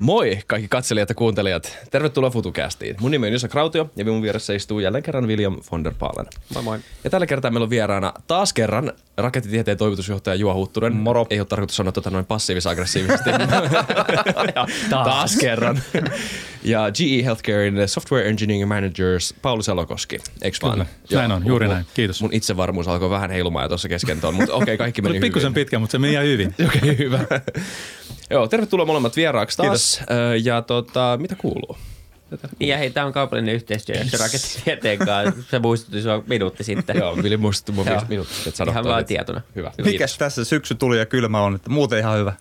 Moi kaikki katselijat ja kuuntelijat. Tervetuloa FutuCastiin. Mun nimi on Jusa Krautio ja mun vieressä istuu jälleen kerran William von der Paalen. Moi moi. Ja tällä kertaa meillä on vieraana taas kerran rakettitieteen toimitusjohtaja Juha Huttunen. Moro. Ei ole tarkoitus sanoa tota noin passiivis-aggressiivisesti. taas. taas kerran. Ja GE Healthcarein Software Engineering Managers Pauli Salokoski. Eiks vaan? Kyllä. Näin on, juuri mun- näin. Kiitos. Mun itsevarmuus alkoi vähän heilumaan jo tuossa kesken tuon, mutta okei, okay, kaikki meni Oli hyvin. pikkusen pitkä, mutta se meni ihan hyvin. Okei, okay, hyvä. Joo, tervetuloa molemmat vieraaksi taas. Ö, Ja tota, mitä kuuluu? Ja hei, tämä on kaupallinen yhteistyö rakettitieteen kanssa. Se muistutti sua minuutti sitten. Joo, Vili muistutti Joo. viisi minuuttia, sitten sanottua. Ihan vaan tietona. Hyvä. Mikäs Kiitos. tässä syksy tuli ja kylmä on, että muuten ihan hyvä.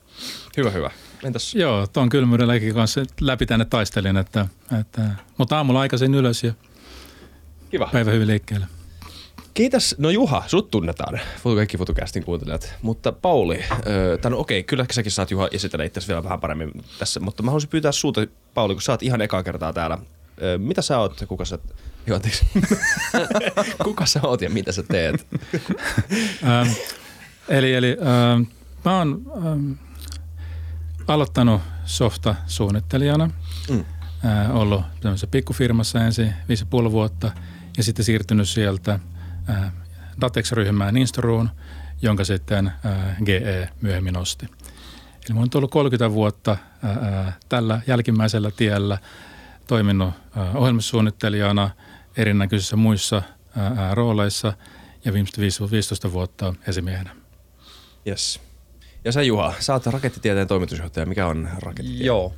Hyvä, hyvä. Entäs? Joo, tuon kylmyydelläkin kanssa läpi tänne taistelin, että, että, mutta aamulla aikaisin ylös ja Kiva. päivä hyvin liikkeelle. Kiitos. No Juha, sut tunnetaan. Kaikki FutuCastin kuuntelijat. Mutta Pauli, ö, tai no okei, kyllä säkin saat Juha esitellä itse vielä vähän paremmin tässä, mutta mä haluaisin pyytää sulta, Pauli, kun sä oot ihan ekaa kertaa täällä. Mitä sä oot ja kuka sä... Joo, anteeksi. kuka sä oot ja mitä sä teet? Ähm, eli eli ähm, mä oon ähm, aloittanut softa-suunnittelijana. Mm. Äh, ollut tämmöisessä pikkufirmassa ensin viisi ja puoli vuotta ja sitten siirtynyt sieltä Datex-ryhmään Instoruun, jonka sitten äh, GE myöhemmin osti. Eli mä oon ollut 30 vuotta äh, äh, tällä jälkimmäisellä tiellä toiminut äh, ohjelmissuunnittelijana erinäköisissä muissa äh, äh, rooleissa ja viimeiset 15 vuotta esimiehenä. Yes. Ja sä Juha, sä oot rakettitieteen toimitusjohtaja. Mikä on rakettitiede? Joo.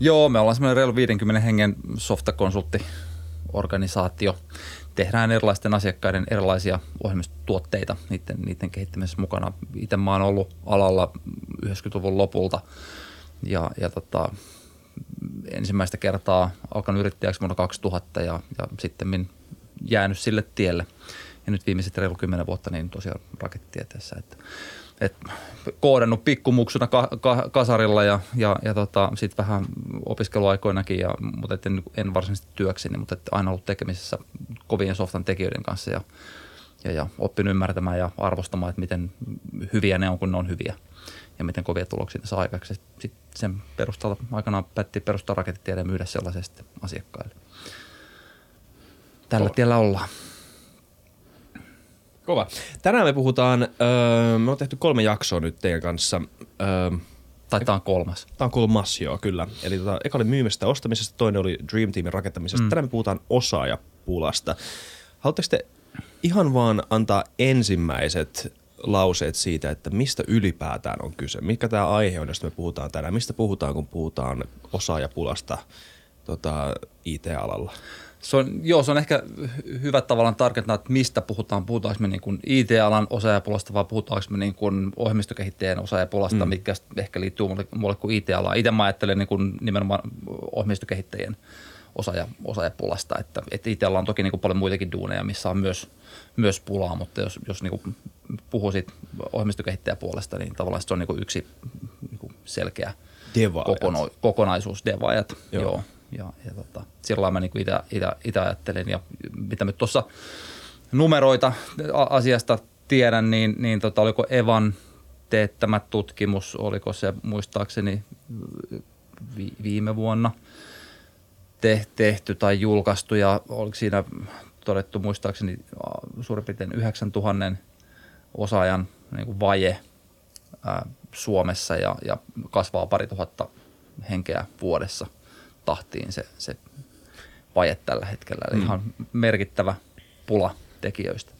Joo, me ollaan semmoinen reilu 50 hengen softakonsulttiorganisaatio. Tehdään erilaisten asiakkaiden erilaisia ohjelmistotuotteita niiden, niiden kehittämisessä mukana. Itse mä oon ollut alalla 90-luvun lopulta ja, ja tota, ensimmäistä kertaa alkanut yrittäjäksi vuonna 2000 ja, ja sitten jäänyt sille tielle. Ja nyt viimeiset reilu 10 vuotta niin tosiaan rakettitieteessä, että et koodannut pikkumuksuna ka, ka, kasarilla ja, ja, ja tota, sitten vähän opiskeluaikoinakin, ja, mutta et en, en varsinaisesti työkseni, mutta et aina ollut tekemisessä kovien softan tekijöiden kanssa ja, ja, ja oppinut ymmärtämään ja arvostamaan, että miten hyviä ne on, kun ne on hyviä ja miten kovia tuloksia ne saa aikaksi. Sitten sen perustalla aikanaan päätti perustaa rakettitiede ja myydä sellaisen sitten asiakkaille. Tällä Kova. tiellä ollaan. Kova. Tänään me puhutaan, öö, me on tehty kolme jaksoa nyt teidän kanssa. Öö, Tai tämä on kolmas. Tämä on kolmas, joo, kyllä. Eli tota, eka oli myymisestä ja ostamisesta, toinen oli Dream Teamin rakentamisesta. Mm. Tänään me puhutaan osaajapulasta. Haluatteko te ihan vaan antaa ensimmäiset lauseet siitä, että mistä ylipäätään on kyse? Mikä tämä aihe on, josta me puhutaan tänään? Mistä puhutaan, kun puhutaan osaajapulasta tota, IT-alalla? Se on, joo, se on ehkä hy- hyvä tavallaan tarkentaa, että mistä puhutaan. Puhutaanko me niin kuin IT-alan osaajapulasta vai puhutaanko me niin kuin ohjelmistokehittäjien osaajapulasta, mm. mikä ehkä liittyy mulle, mulle kuin IT-alaan. Itse mä ajattelen niin kuin nimenomaan ohjelmistokehittäjien osaaja, osaajapulasta. Että, että IT-alalla on toki niin kuin paljon muitakin duuneja, missä on myös, myös pulaa, mutta jos, jos niin kuin puhuu siitä ohjelmistokehittäjäpuolesta, niin tavallaan se on niin kuin yksi niin kuin selkeä Devaajat. kokono, kokonaisuus, devaajat. Joo. Joo. Ja, ja tota, sillä mä niin itä ajattelen ja mitä nyt tuossa numeroita asiasta tiedän, niin, niin tota, oliko Evan teettämä tutkimus, oliko se muistaakseni vi, viime vuonna te, tehty tai julkaistu ja oliko siinä todettu muistaakseni suurin piirtein 9000 osaajan niin kuin vaje ää, Suomessa ja, ja kasvaa pari tuhatta henkeä vuodessa tahtiin se, se vaje tällä hetkellä. Eli mm. ihan merkittävä pula tekijöistä.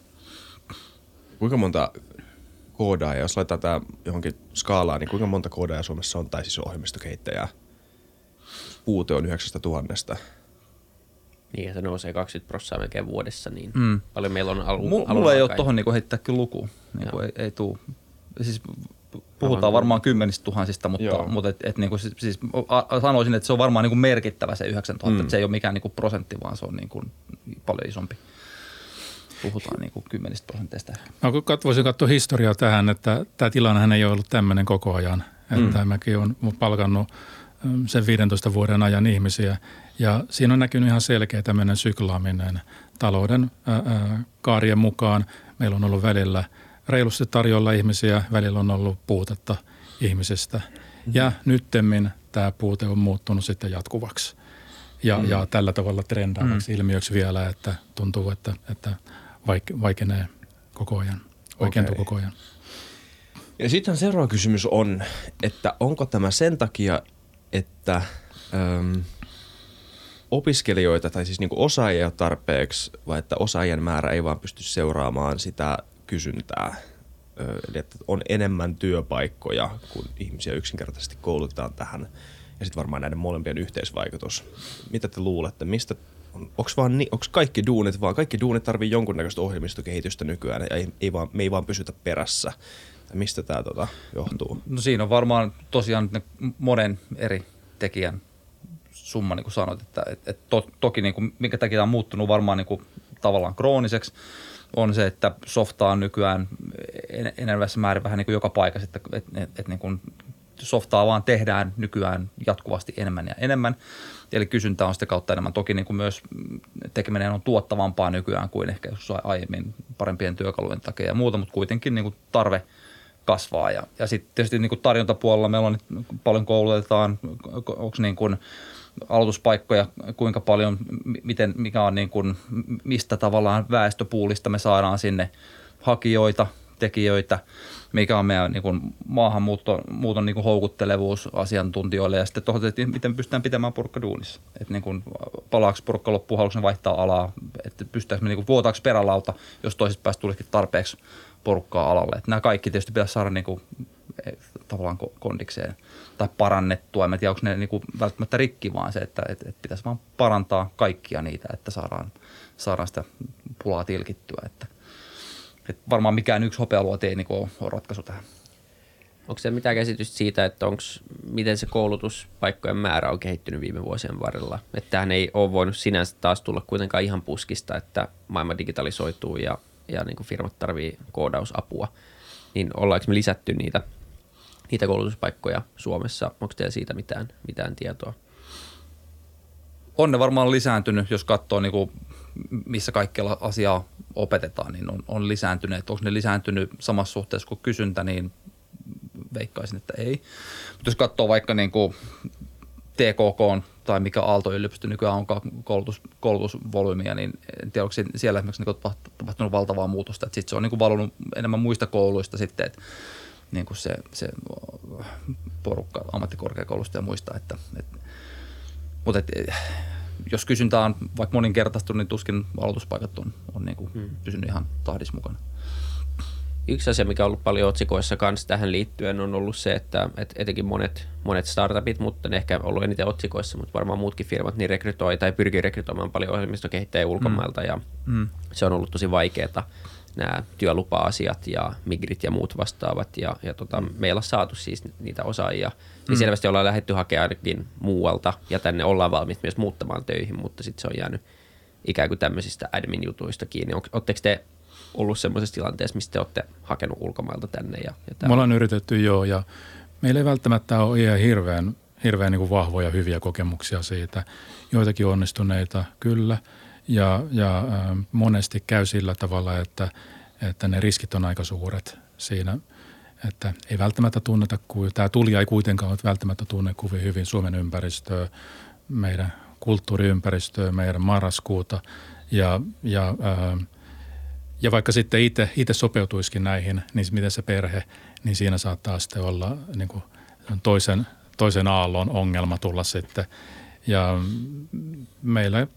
Kuinka monta koodaajaa, jos laitetaan tämä johonkin skaalaan, niin kuinka monta koodaajaa Suomessa on, tai siis ohjelmistokehittäjää? Puute on 9000. Niin ja se nousee 20 prosenttia melkein vuodessa, niin Mm. paljon meillä on alun, Mulla, mulla ei ole tuohon niinku heittää kyllä luku. Niinku ei, ei tuu. Siis puhutaan varmaan kymmenistä tuhansista, mutta, Joo. mutta et, et niinku, siis, siis a- sanoisin, että se on varmaan niinku merkittävä se 9000. Mm. Mm. Se ei ole mikään niinku prosentti, vaan se on niinku paljon isompi. Puhutaan niinku kymmenistä prosenteista. Mä kun kat- voisin katsoa historiaa tähän, että tämä tilannehän ei ole ollut tämmöinen koko ajan. Että mm. mäkin olen palkannut mm, sen 15 vuoden ajan ihmisiä ja siinä on näkynyt ihan selkeä tämmöinen syklaaminen talouden ää, kaarien mukaan. Meillä on ollut välillä reilusti tarjolla ihmisiä, välillä on ollut puutetta ihmisistä. Mm. Ja nyttemmin tämä puute on muuttunut sitten jatkuvaksi. Ja, mm. ja tällä tavalla trendaavaksi mm. ilmiöksi vielä, että tuntuu, että, että vaik- vaikenee koko ajan, oikeentuu okay. koko ajan. Ja sitten seuraava kysymys on, että onko tämä sen takia, että äm, opiskelijoita tai siis niinku osaajia tarpeeksi vai että osaajien määrä ei vaan pysty seuraamaan sitä kysyntää? Eli että on enemmän työpaikkoja, kun ihmisiä yksinkertaisesti koulutetaan tähän. Ja sitten varmaan näiden molempien yhteisvaikutus. Mitä te luulette, mistä onko vaan ni, onks kaikki duunit vaan, kaikki duunit tarvii jonkunnäköistä ohjelmistokehitystä nykyään ja ei, ei vaan, me ei vaan pysytä perässä. Ja mistä tämä tota, johtuu? No siinä on varmaan tosiaan ne monen eri tekijän summa, niin kuin sanoit, että et, et to, toki niin kuin, minkä takia tämä on muuttunut varmaan niin kuin, tavallaan krooniseksi, on se, että softaa on nykyään en, enenevässä määrin vähän niin kuin joka paikassa, että et, et, et, niin kuin softaa vaan tehdään nykyään jatkuvasti enemmän ja enemmän. Eli kysyntä on sitä kautta enemmän. Toki niin kuin myös tekeminen on tuottavampaa nykyään kuin ehkä jossain aiemmin parempien työkalujen takia ja muuta, mutta kuitenkin niin kuin tarve kasvaa. Ja, ja sitten tietysti niin kuin tarjontapuolella meillä on paljon koulutetaan, onko niin kuin aloituspaikkoja, kuinka paljon, miten, mikä on niin kuin, mistä tavallaan väestöpuulista me saadaan sinne hakijoita, tekijöitä, mikä on meidän niin kuin maahanmuuton muuton niin kuin houkuttelevuus asiantuntijoille ja sitten tohon, että miten pystytään pitämään porukka duunissa. Että niin kuin, palaako porukka loppuun, haluaako vaihtaa alaa, että pystytäänkö me niin kuin, vuotaako perälauta, jos toisesta päästä tulisikin tarpeeksi porukkaa alalle. Että nämä kaikki tietysti pitäisi saada niin kuin, e, tavallaan kondikseen tai parannettua. En tiedä, onko ne niin kuin välttämättä rikki, vaan se, että, että, että pitäisi vaan parantaa kaikkia niitä, että saadaan, saadaan sitä pulaa tilkittyä. Että, että varmaan mikään yksi hopealuoti ei niin kuin ole ratkaisu tähän. Onko se mitään käsitystä siitä, että onks, miten se koulutuspaikkojen määrä on kehittynyt viime vuosien varrella? Että tämähän ei ole voinut sinänsä taas tulla kuitenkaan ihan puskista, että maailma digitalisoituu ja, ja niin kuin firmat tarvii koodausapua. Niin ollaanko me lisätty niitä niitä koulutuspaikkoja Suomessa? Onko teillä siitä mitään, mitään tietoa? On ne varmaan lisääntynyt, jos katsoo niin kuin missä kaikkialla asiaa opetetaan, niin on, on lisääntynyt. Onko ne lisääntynyt samassa suhteessa kuin kysyntä, niin veikkaisin, että ei. Mutta jos katsoo vaikka niin kuin TKK tai mikä Aalto-yliopisto nykyään on koulutus, koulutusvolyymia, niin en tiedä, onko siellä esimerkiksi niin tapahtunut valtavaa muutosta. Sitten se on niin valunut enemmän muista kouluista sitten, että niin kuin se, se porukka ammattikorkeakoulusta ja muista. Että, et, mutta et, jos kysyntä on vaikka moninkertaistunut, niin tuskin aloituspaikat on, on niin kuin hmm. pysynyt ihan tahdissa mukana. Yksi asia, mikä on ollut paljon otsikoissa kanssa tähän liittyen, on ollut se, että, että etenkin monet, monet startupit, mutta ne ehkä ollut eniten otsikoissa, mutta varmaan muutkin firmat, niin rekrytoi tai pyrkii rekrytoimaan paljon ohjelmistokehittäjiä ulkomailta, mm. ja mm. se on ollut tosi vaikeaa nämä työlupa-asiat ja migrit ja muut vastaavat. Ja, ja tota, mm. meillä on saatu siis niitä osaajia. Niin mm. selvästi ollaan lähdetty hakemaan ainakin muualta ja tänne ollaan valmiit myös muuttamaan töihin, mutta sitten se on jäänyt ikään kuin tämmöisistä admin-jutuista kiinni. Oletteko te ollut semmoisessa tilanteessa, mistä te olette hakenut ulkomailta tänne? Ja, ja Me ollaan yritetty joo ja meillä ei välttämättä ole ihan hirveän, hirveän niin kuin vahvoja hyviä kokemuksia siitä. Joitakin onnistuneita kyllä – ja, ja äh, monesti käy sillä tavalla, että, että ne riskit on aika suuret siinä, että ei välttämättä tunneta, tämä tulija ei kuitenkaan välttämättä tunne kovin hyvin Suomen ympäristöä, meidän kulttuuriympäristöä, meidän marraskuuta ja, ja, äh, ja vaikka sitten itse, itse sopeutuisikin näihin, niin miten se perhe, niin siinä saattaa sitten olla niin kuin toisen, toisen aallon ongelma tulla sitten – ja meillä äh,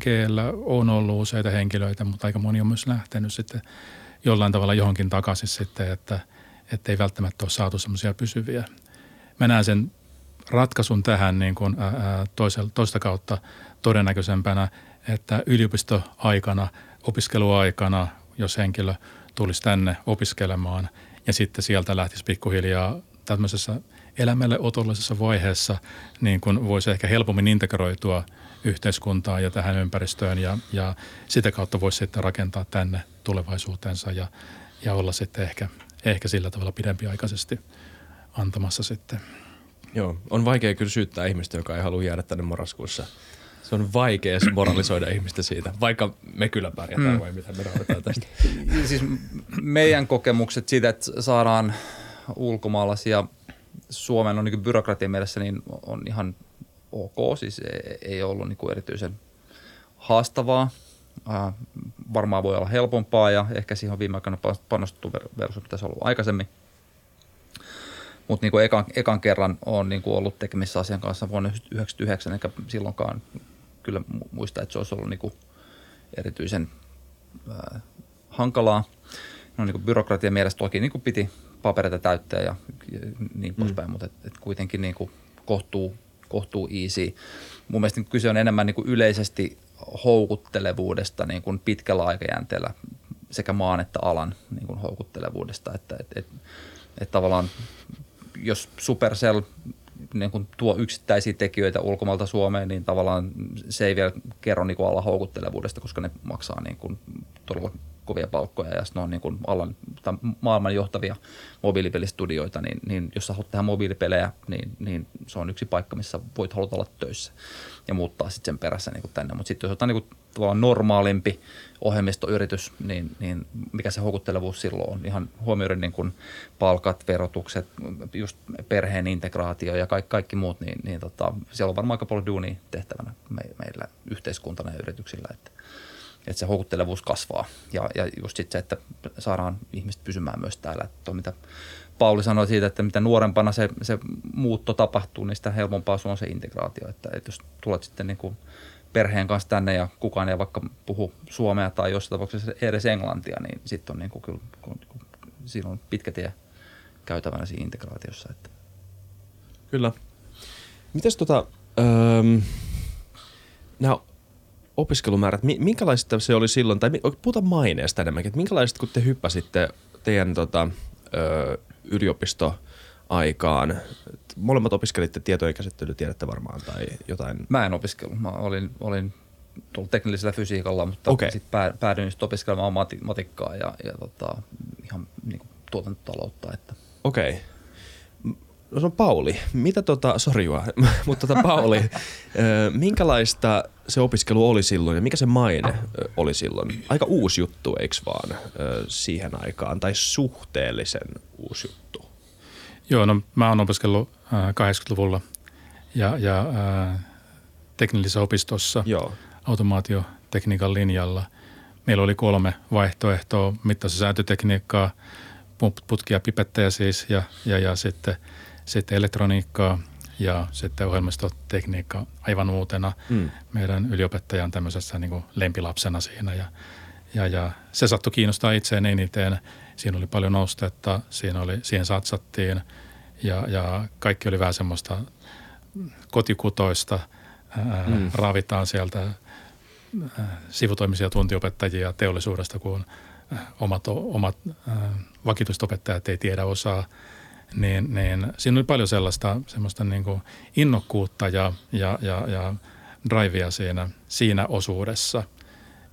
GL on ollut useita henkilöitä, mutta aika moni on myös lähtenyt sitten jollain tavalla johonkin takaisin sitten, että, että ei välttämättä ole saatu semmoisia pysyviä. Mä näen sen ratkaisun tähän niin kuin, ää, toisel, toista kautta todennäköisempänä, että yliopistoaikana, opiskeluaikana, jos henkilö tulisi tänne opiskelemaan ja sitten sieltä lähtisi pikkuhiljaa tämmöisessä – elämälle otollisessa vaiheessa niin kuin voisi ehkä helpommin integroitua yhteiskuntaan ja tähän ympäristöön ja, ja sitä kautta voisi sitten rakentaa tänne tulevaisuutensa ja, ja olla sitten ehkä, ehkä sillä tavalla pidempiaikaisesti antamassa sitten. Joo, on vaikea kyllä syyttää ihmistä, joka ei halua jäädä tänne marraskuussa. Se on vaikea moralisoida ihmistä siitä, vaikka me kyllä pärjätään mm. vai mitä me rauhoitetaan tästä. siis meidän kokemukset siitä, että saadaan ulkomaalaisia Suomen on niin byrokratian mielessä niin on ihan ok, siis ei, ei ollut niin erityisen haastavaa. Äh, varmaan voi olla helpompaa ja ehkä siihen on viime aikoina panostettu versus mitä se on ollut aikaisemmin. Mutta niin ekan, ekan kerran on niin ollut tekemissä asian kanssa vuonna 1999, eikä silloinkaan kyllä muista, että se olisi ollut niin erityisen äh, hankalaa. No niin byrokratian mielestä toki niin piti papereita täyttää ja, ja niin poispäin, mm. mutta et, et kuitenkin niin kohtuu, kohtuu easy. Mun mielestä niin kyse on enemmän niin yleisesti houkuttelevuudesta niin kuin pitkällä aikajänteellä sekä maan että alan niin kuin houkuttelevuudesta. Että et, et, et tavallaan jos Supercell niin kuin tuo yksittäisiä tekijöitä ulkomailta Suomeen, niin tavallaan se ei vielä kerro niin kuin alla houkuttelevuudesta, koska ne maksaa niin kuin todella kovia palkkoja ja ne on niin kuin alan, maailman johtavia mobiilipelistudioita, niin, niin jos sä haluat tehdä mobiilipelejä, niin, niin se on yksi paikka, missä voit haluta olla töissä ja muuttaa sitten sen perässä niin kuin tänne. Mutta sitten jos otetaan niin kuin normaalimpi ohjelmistoyritys, niin, niin mikä se houkuttelevuus silloin on? Ihan huomioiden niin kuin palkat, verotukset, just perheen integraatio ja kaikki, kaikki muut, niin, niin tota, siellä on varmaan aika paljon duunia tehtävänä me, meillä yhteiskuntana ja yrityksillä, että, että se houkuttelevuus kasvaa. Ja, ja just sitten se, että saadaan ihmiset pysymään myös täällä. Että mitä Pauli sanoi siitä, että mitä nuorempana se, se muutto tapahtuu, niin sitä helpompaa se on se integraatio. Että, että jos tulet sitten niin kuin perheen kanssa tänne ja kukaan ei vaikka puhu suomea tai jossain tapauksessa edes englantia, niin sitten on niin kuin, kyllä, kun, siinä on pitkä tie käytävänä siinä integraatiossa. Että. Kyllä. Mites tota, öö, nämä opiskelumäärät, minkälaista se oli silloin, tai puhuta maineesta enemmänkin, että minkälaiset kun te hyppäsitte teidän tota, öö, yliopisto aikaan. Molemmat opiskelitte tietojen tiedätte varmaan tai jotain. Mä en opiskellut. Mä olin, olin tullut teknillisellä fysiikalla, mutta okay. sitten päädyin sitten opiskelemaan matikkaa ja, ja tota, ihan niin kuin tuotantotaloutta. Että. Okei. Okay. No se on Pauli. Mitä tota, sorjua, mutta tota Pauli, minkälaista se opiskelu oli silloin ja mikä se maine oli silloin? Aika uusi juttu, eikö vaan siihen aikaan, tai suhteellisen uusi juttu? Joo, no mä oon opiskellut äh, 80-luvulla ja, ja äh, teknillisessä opistossa Joo. automaatiotekniikan linjalla. Meillä oli kolme vaihtoehtoa, mittaus- ja säätötekniikkaa, putkia, pipettejä siis ja, ja, ja sitten, sitten elektroniikkaa ja sitten ohjelmistotekniikka aivan uutena. Mm. Meidän yliopettajan tämmöisessä niin kuin lempilapsena siinä ja, ja, ja se sattui kiinnostaa itseään eniten – Siinä oli paljon nostetta, siinä oli, siihen satsattiin ja, ja kaikki oli vähän semmoista kotikutoista. Ää, mm. Raavitaan sieltä ää, sivutoimisia tuntiopettajia teollisuudesta, kun omat, omat ää, vakituiset opettajat ei tiedä osaa. Niin, niin siinä oli paljon sellaista semmoista niin kuin innokkuutta ja, ja, ja, ja drivea siinä, siinä osuudessa.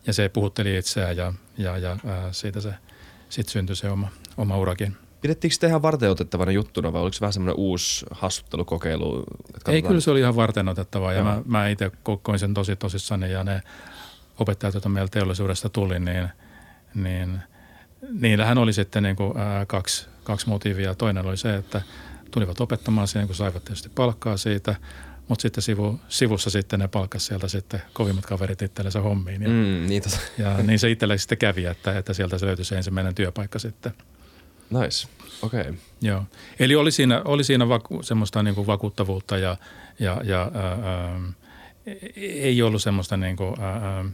Ja se puhutteli itseään ja, ja, ja ää, siitä se – sitten syntyi se oma, oma urakin. Pidettiinkö sitä ihan varteenotettavana juttuna vai oliko se vähän semmoinen uusi hassuttelukokeilu? Ei, kyllä se oli ihan varteenotettavaa ja mä, mä itse kokoin sen tosi tosissani ja ne opettajat, joita meillä teollisuudesta tuli, niin, niin niillähän oli sitten niin kuin, ää, kaksi, kaksi motiivia. Toinen oli se, että tulivat opettamaan siihen, kun saivat tietysti palkkaa siitä – mutta sitten sivu, sivussa sitten ne palkkas sieltä sitten kovimmat kaverit itsellensä hommiin. Ja, mm, niin, tota. ja niin se itselle sitten kävi, että, että sieltä se löytyi se ensimmäinen työpaikka sitten. Nice, okei. Okay. Joo, eli oli siinä, oli siinä vaku, semmoista niin kuin vakuuttavuutta ja, ja, ja ää, ää, ei ollut semmoista niin kuin, ää,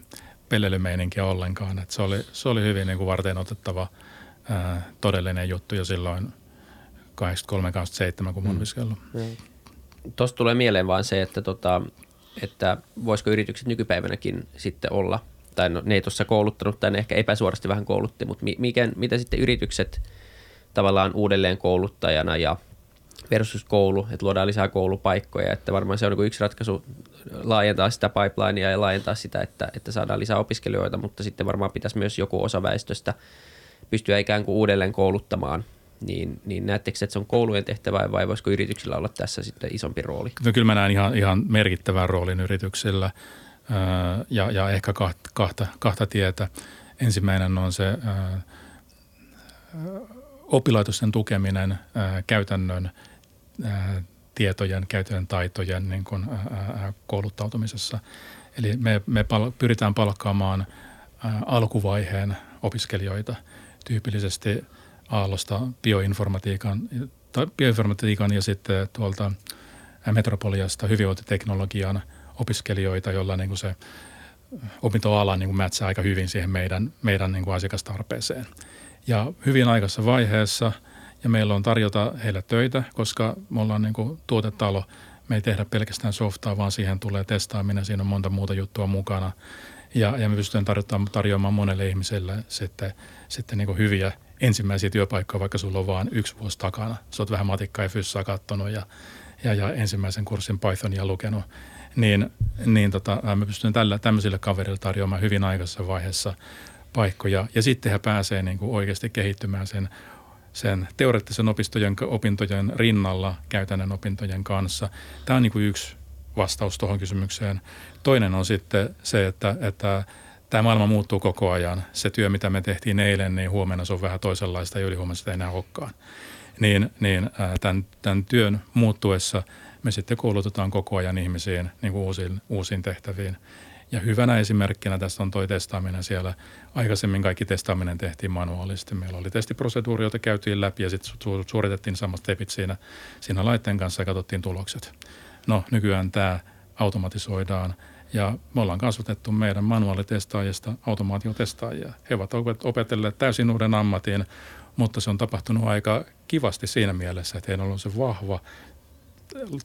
pelelymeininkiä ollenkaan. Et se, oli, se oli hyvin niin kuin varten otettava ää, todellinen juttu jo silloin 83-87, kun mun mm. tuosta tulee mieleen vaan se, että, tota, että voisiko yritykset nykypäivänäkin sitten olla, tai no, ne ei tuossa kouluttanut, tai ne ehkä epäsuorasti vähän koulutti, mutta mikä, mitä sitten yritykset tavallaan uudelleen kouluttajana ja versus koulu, että luodaan lisää koulupaikkoja, että varmaan se on niin yksi ratkaisu laajentaa sitä pipelinea ja laajentaa sitä, että, että saadaan lisää opiskelijoita, mutta sitten varmaan pitäisi myös joku osa väestöstä pystyä ikään kuin uudelleen kouluttamaan niin, niin näettekö, että se on koulujen tehtävä vai voisiko yrityksillä olla tässä sitten isompi rooli? No kyllä mä näen ihan, ihan merkittävän roolin yrityksillä ja, ja ehkä kahta, kahta, kahta tietä. Ensimmäinen on se ää, oppilaitosten tukeminen ää, käytännön tietojen, käytännön taitojen niin kuin, kouluttautumisessa. Eli me, me pal- pyritään palkkaamaan alkuvaiheen opiskelijoita tyypillisesti Aallosta bioinformatiikan, tai bioinformatiikan ja sitten tuolta Metropoliasta hyvinvointiteknologian opiskelijoita, joilla niin kuin se opintoala niin mätsää aika hyvin siihen meidän, meidän niin kuin asiakastarpeeseen. Ja hyvin aikaisessa vaiheessa, ja meillä on tarjota heille töitä, koska me ollaan niin kuin tuotetalo, me ei tehdä pelkästään softaa, vaan siihen tulee testaaminen, siinä on monta muuta juttua mukana. Ja, ja me pystytään tarjoamaan monelle ihmiselle sitten, sitten niin hyviä ensimmäisiä työpaikkoja, vaikka sulla on vain yksi vuosi takana. Sä oot vähän matikkaa ja fyssaa kattonut ja, ja, ja ensimmäisen kurssin Pythonia lukenut. Niin, niin tota, me pystyn tällä, tämmöisille kaverille tarjoamaan hyvin aikaisessa vaiheessa paikkoja. Ja sitten he pääsee niin kuin oikeasti kehittymään sen, sen teoreettisen opistojen, opintojen rinnalla käytännön opintojen kanssa. Tämä on niin kuin yksi vastaus tuohon kysymykseen. Toinen on sitten se, että, että tämä maailma muuttuu koko ajan. Se työ, mitä me tehtiin eilen, niin huomenna se on vähän toisenlaista ja ylihuomenna sitä ei enää olekaan. Niin, niin tämän, tämän työn muuttuessa me sitten koulutetaan koko ajan ihmisiin niin kuin uusiin, uusiin tehtäviin. Ja hyvänä esimerkkinä tästä on tuo testaaminen siellä. Aikaisemmin kaikki testaaminen tehtiin manuaalisesti. Meillä oli testiproseduuri, jota käytiin läpi ja sitten suoritettiin samat stepit siinä, siinä laitteen kanssa ja katsottiin tulokset. No nykyään tämä automatisoidaan ja me ollaan kasvatettu meidän manuaalitestaajista automaatiotestaajia. He ovat opetelleet täysin uuden ammatin, mutta se on tapahtunut aika kivasti siinä mielessä, että heillä on se vahva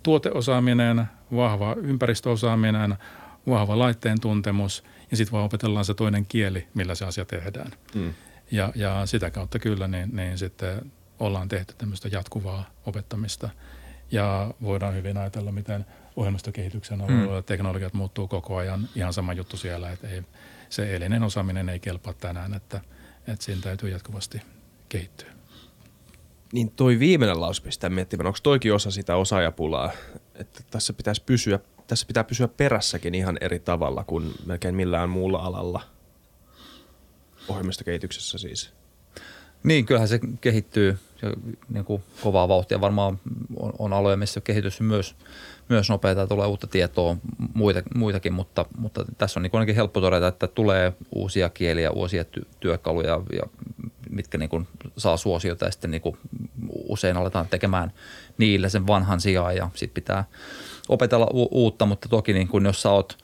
tuoteosaaminen, vahva ympäristöosaaminen, vahva laitteen tuntemus ja sitten vaan opetellaan se toinen kieli, millä se asia tehdään. Mm. Ja, ja sitä kautta kyllä niin, niin sitten ollaan tehty tämmöistä jatkuvaa opettamista ja voidaan hyvin ajatella, miten ohjelmistokehityksen alueella mm. teknologiat muuttuu koko ajan. Ihan sama juttu siellä, että ei, se eilinen osaaminen ei kelpaa tänään, että, että siinä täytyy jatkuvasti kehittyä. Niin toi viimeinen lause pistää miettimään, onko toikin osa sitä osaajapulaa, että tässä pitäisi pysyä, tässä pitää pysyä perässäkin ihan eri tavalla kuin melkein millään muulla alalla. Ohjelmistokehityksessä siis. Niin, kyllähän se kehittyy niin kuin kovaa vauhtia. Varmaan on, on aloja, missä kehitys myös, myös nopeaa ja tulee uutta tietoa muita, muitakin, mutta, mutta tässä on niin ainakin helppo todeta, että tulee uusia kieliä, uusia ty- työkaluja ja mitkä niin kuin saa suosiota ja sitten niin kuin usein aletaan tekemään niillä sen vanhan sijaan ja sitten pitää opetella u- uutta, mutta toki niin kuin jos sä oot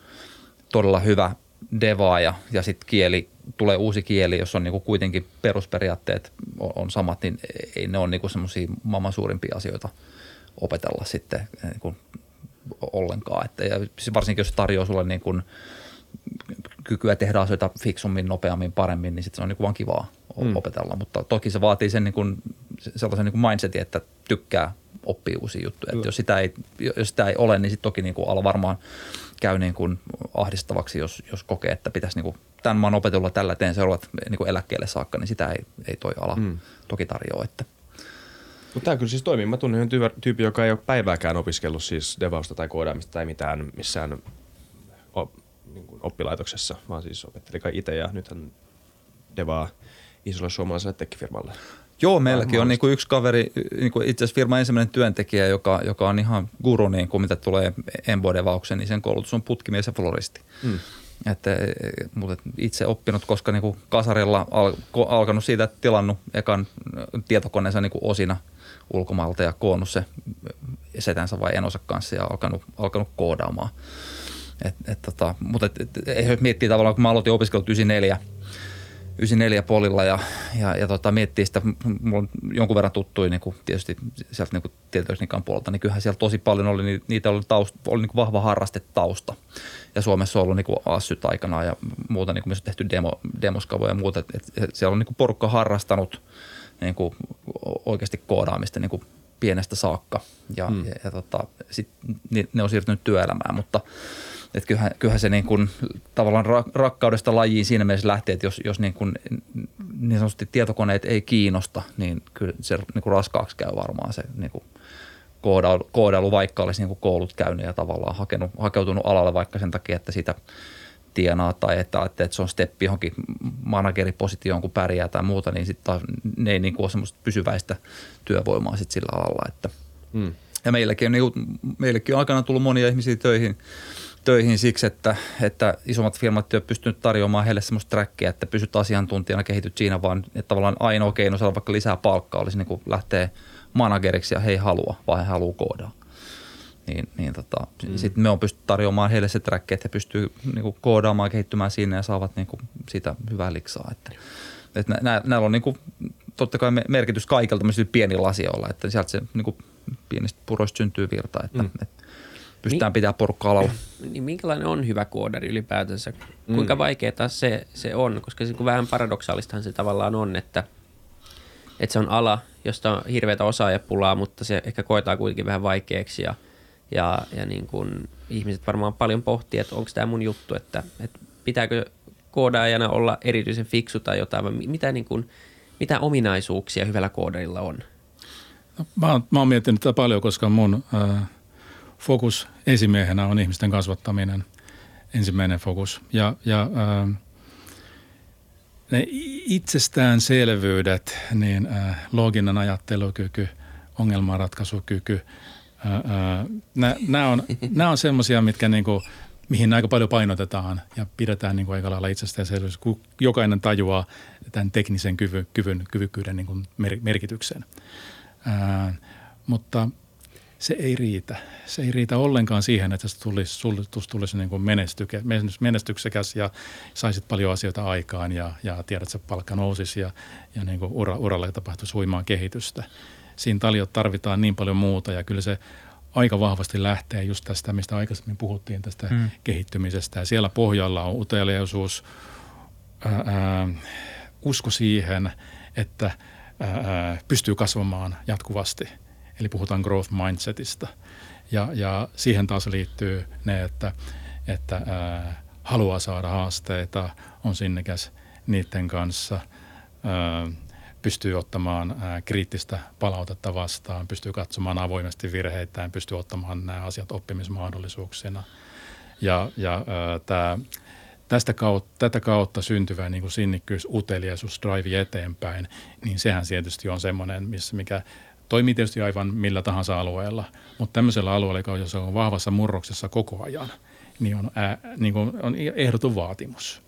todella hyvä devaaja ja sitten kieli, tulee uusi kieli, jos on niin kuin kuitenkin perusperiaatteet on, on samat, niin ei ne ole niin semmoisia maailman suurimpia asioita opetella sitten niin kuin ollenkaan. Että, ja varsinkin jos tarjoaa sulle niin kuin kykyä tehdä asioita fiksummin, nopeammin, paremmin, niin sitten se on niin kuin vaan kivaa mm. opetella. Mutta toki se vaatii sen niin kuin, sellaisen niin kuin mindsetin, että tykkää oppia uusia juttuja. Että jos, sitä ei, jos sitä ei ole, niin sitten toki niin kuin ala varmaan käy niin kuin ahdistavaksi, jos, jos kokee, että pitäisi niin kuin, tämän maan opetulla tällä teen seuraavat niin kuin eläkkeelle saakka, niin sitä ei, ei toi ala mm. toki tarjoa. Että. Mutta tämä kyllä siis toimii. Mä tunnen yhden tyypin, joka ei ole päivääkään opiskellut siis devausta tai koodaamista tai mitään missään niin kuin oppilaitoksessa, vaan siis opetteli kai itse ja nythän devaa isolle suomalaiselle tekkifirmalle. Joo, meilläkin on niin kuin yksi kaveri, niin kuin itse asiassa firman ensimmäinen työntekijä, joka, joka on ihan guru, niin kuin mitä tulee embodevaukseen, niin sen koulutus on putkimies ja floristi. Mm. Että, mutta itse oppinut, koska niin kuin kasarilla al, alkanut siitä, että tilannut ekan tietokoneensa niin kuin osina ulkomailta ja koonnut se setänsä vai enosa kanssa ja alkanut, alkanut koodaamaan. Et, et, tota, mutta et, et, et, miettii tavallaan, kun mä aloitin opiskelut 94, 94 polilla ja, ja, ja tota, miettii sitä, mulla on jonkun verran tuttui niin kuin tietysti sieltä niin tietotekniikan puolelta, niin kyllähän siellä tosi paljon oli, niitä oli, taust, oli niin kuin vahva harrastetausta. Ja Suomessa on ollut niin kuin assyt aikana ja muuta, niin kuin myös on tehty demo, demoskavoja ja muuta. Et, et siellä on niin kuin porukka harrastanut niin kuin oikeasti koodaamista niin kuin pienestä saakka ja, hmm. ja, ja tota, sit, ne on siirtynyt työelämään, mutta – että kyllähän, kyllähän se niin kuin, tavallaan rakkaudesta lajiin siinä mielessä lähtee, että jos, jos niin, kuin, niin sanotusti tietokoneet ei kiinnosta, niin kyllä se niin kuin raskaaksi käy varmaan se niin kuin koodailu, koodailu, vaikka olisi niin kuin koulut käynyt ja tavallaan hakenut, hakeutunut alalle vaikka sen takia, että sitä tienaa tai että, että se on steppi johonkin manageripositioon, kun pärjää tai muuta, niin sitten ne ei niin kuin ole semmoista pysyväistä työvoimaa sit sillä alalla. Että. Mm. Ja meilläkin on, niin meillekin on aikana tullut monia ihmisiä töihin, töihin siksi, että, että isommat firmat eivät pystynyt tarjoamaan heille sellaista trackia, että pysyt asiantuntijana, kehityt siinä, vaan että tavallaan ainoa keino saada vaikka lisää palkkaa olisi niin kuin lähteä manageriksi ja he ei halua, vaan he haluaa koodaa. Niin, niin tota, mm. sitten me on pystynyt tarjoamaan heille se track, että he pystyy niin kuin koodaamaan, kehittymään siinä ja saavat niin kuin sitä hyvää liksaa. Että, että nä, näillä on niin kuin, totta kai merkitys kaikilla tämmöisillä pienillä asioilla, että sieltä se niin kuin, pienistä puroista syntyy virta, että, mm. että pystytään niin, pitämään porukkaa alalla. Niin minkälainen on hyvä koodari ylipäätänsä? Kuinka mm. vaikeaa se, se on? Koska se, kun vähän paradoksaalistahan se tavallaan on, että, että se on ala, josta on hirveätä osaajapulaa, mutta se ehkä koetaan kuitenkin vähän vaikeaksi ja, ja, ja niin kuin ihmiset varmaan paljon pohtii, että onko tämä mun juttu, että, että pitääkö koodaajana olla erityisen fiksu tai jotain, vai mitä, niin kuin, mitä ominaisuuksia hyvällä koodarilla on? No, mä, oon, mä oon miettinyt tätä paljon, koska mun äh, fokus esimiehenä on ihmisten kasvattaminen, ensimmäinen fokus. Ja, ja äh, ne itsestäänselvyydet, niin äh, looginen ajattelukyky, ongelmanratkaisukyky, äh, äh, nämä on, on semmoisia, mitkä niinku, mihin aika paljon painotetaan ja pidetään niin kuin aika lailla itsestäänselvyys, kun jokainen tajuaa tämän teknisen kyvyn, kyvyn kyvykkyyden niin kuin merkityksen. Ää, mutta – se ei riitä. Se ei riitä ollenkaan siihen, että se tulisi, tulisi, tulisi niin kuin menestyksekäs ja saisit paljon asioita aikaan ja, ja tiedät, että se palkka nousisi ja, ja niin kuin ura, uralle tapahtuisi huimaa kehitystä. Siinä tarvitaan niin paljon muuta ja kyllä se aika vahvasti lähtee just tästä, mistä aikaisemmin puhuttiin, tästä hmm. kehittymisestä. Ja siellä pohjalla on uteliaisuus, ää, ää, usko siihen, että ää, pystyy kasvamaan jatkuvasti – Eli puhutaan growth mindsetista. Ja, ja siihen taas liittyy ne, että, että ää, haluaa saada haasteita, on sinnekäs niiden kanssa, ää, pystyy ottamaan ää, kriittistä palautetta vastaan, pystyy katsomaan avoimesti virheitään, pystyy ottamaan nämä asiat oppimismahdollisuuksina. Ja, ja tämä tästä kautta, tätä kautta syntyvä niin kuin sinnikkyys, uteliaisuus, drive eteenpäin, niin sehän tietysti on semmoinen, missä, mikä Toimii tietysti aivan millä tahansa alueella, mutta tämmöisellä alueella, jossa on vahvassa murroksessa koko ajan, niin on, ää, niin kuin on ehdoton vaatimus.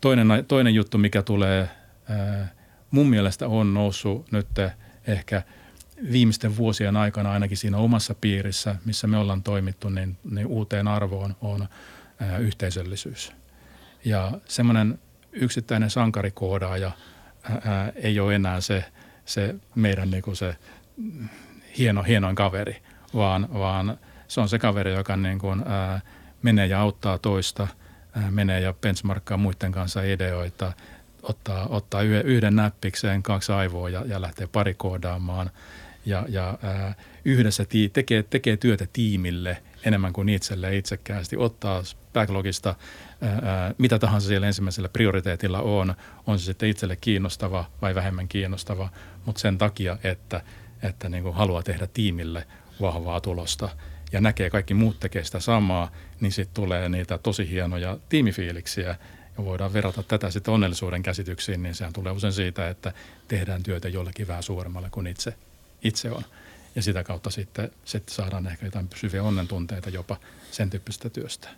Toinen, toinen juttu, mikä tulee, ää, mun mielestä on noussut nyt ehkä viimeisten vuosien aikana ainakin siinä omassa piirissä, missä me ollaan toimittu, niin, niin uuteen arvoon on ää, yhteisöllisyys. Ja semmoinen yksittäinen sankarikoodaaja ää, ei ole enää se – se meidän niin kuin se hieno, hienoin kaveri, vaan, vaan se on se kaveri, joka niin kuin, ää, menee ja auttaa toista, ää, menee ja benchmarkkaa muiden kanssa ideoita, ottaa, ottaa yhden näppikseen kaksi aivoa ja, ja lähtee parikoodaamaan ja, ja ää, yhdessä tii, tekee, tekee työtä tiimille enemmän kuin itselle itsekkäästi, ottaa backlogista ää, mitä tahansa siellä ensimmäisellä prioriteetilla on, on se sitten itselle kiinnostava vai vähemmän kiinnostava, mutta sen takia, että, että niin kuin haluaa tehdä tiimille vahvaa tulosta ja näkee kaikki muut tekee sitä samaa, niin sitten tulee niitä tosi hienoja tiimifiiliksiä ja voidaan verrata tätä sitten onnellisuuden käsityksiin, niin sehän tulee usein siitä, että tehdään työtä jollekin vähän suuremmalle kuin itse, itse on. Ja sitä kautta sitten, sitten saadaan ehkä jotain pysyviä onnentunteita jopa sen tyyppisestä työstä.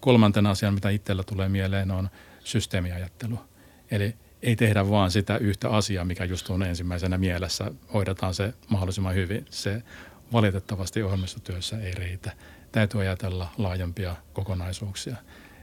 Kolmantena asian, mitä itsellä tulee mieleen, on systeemiajattelu. Eli ei tehdä vaan sitä yhtä asiaa, mikä just on ensimmäisenä mielessä. Hoidetaan se mahdollisimman hyvin. Se valitettavasti ohjelmistotyössä ei riitä. Täytyy ajatella laajempia kokonaisuuksia.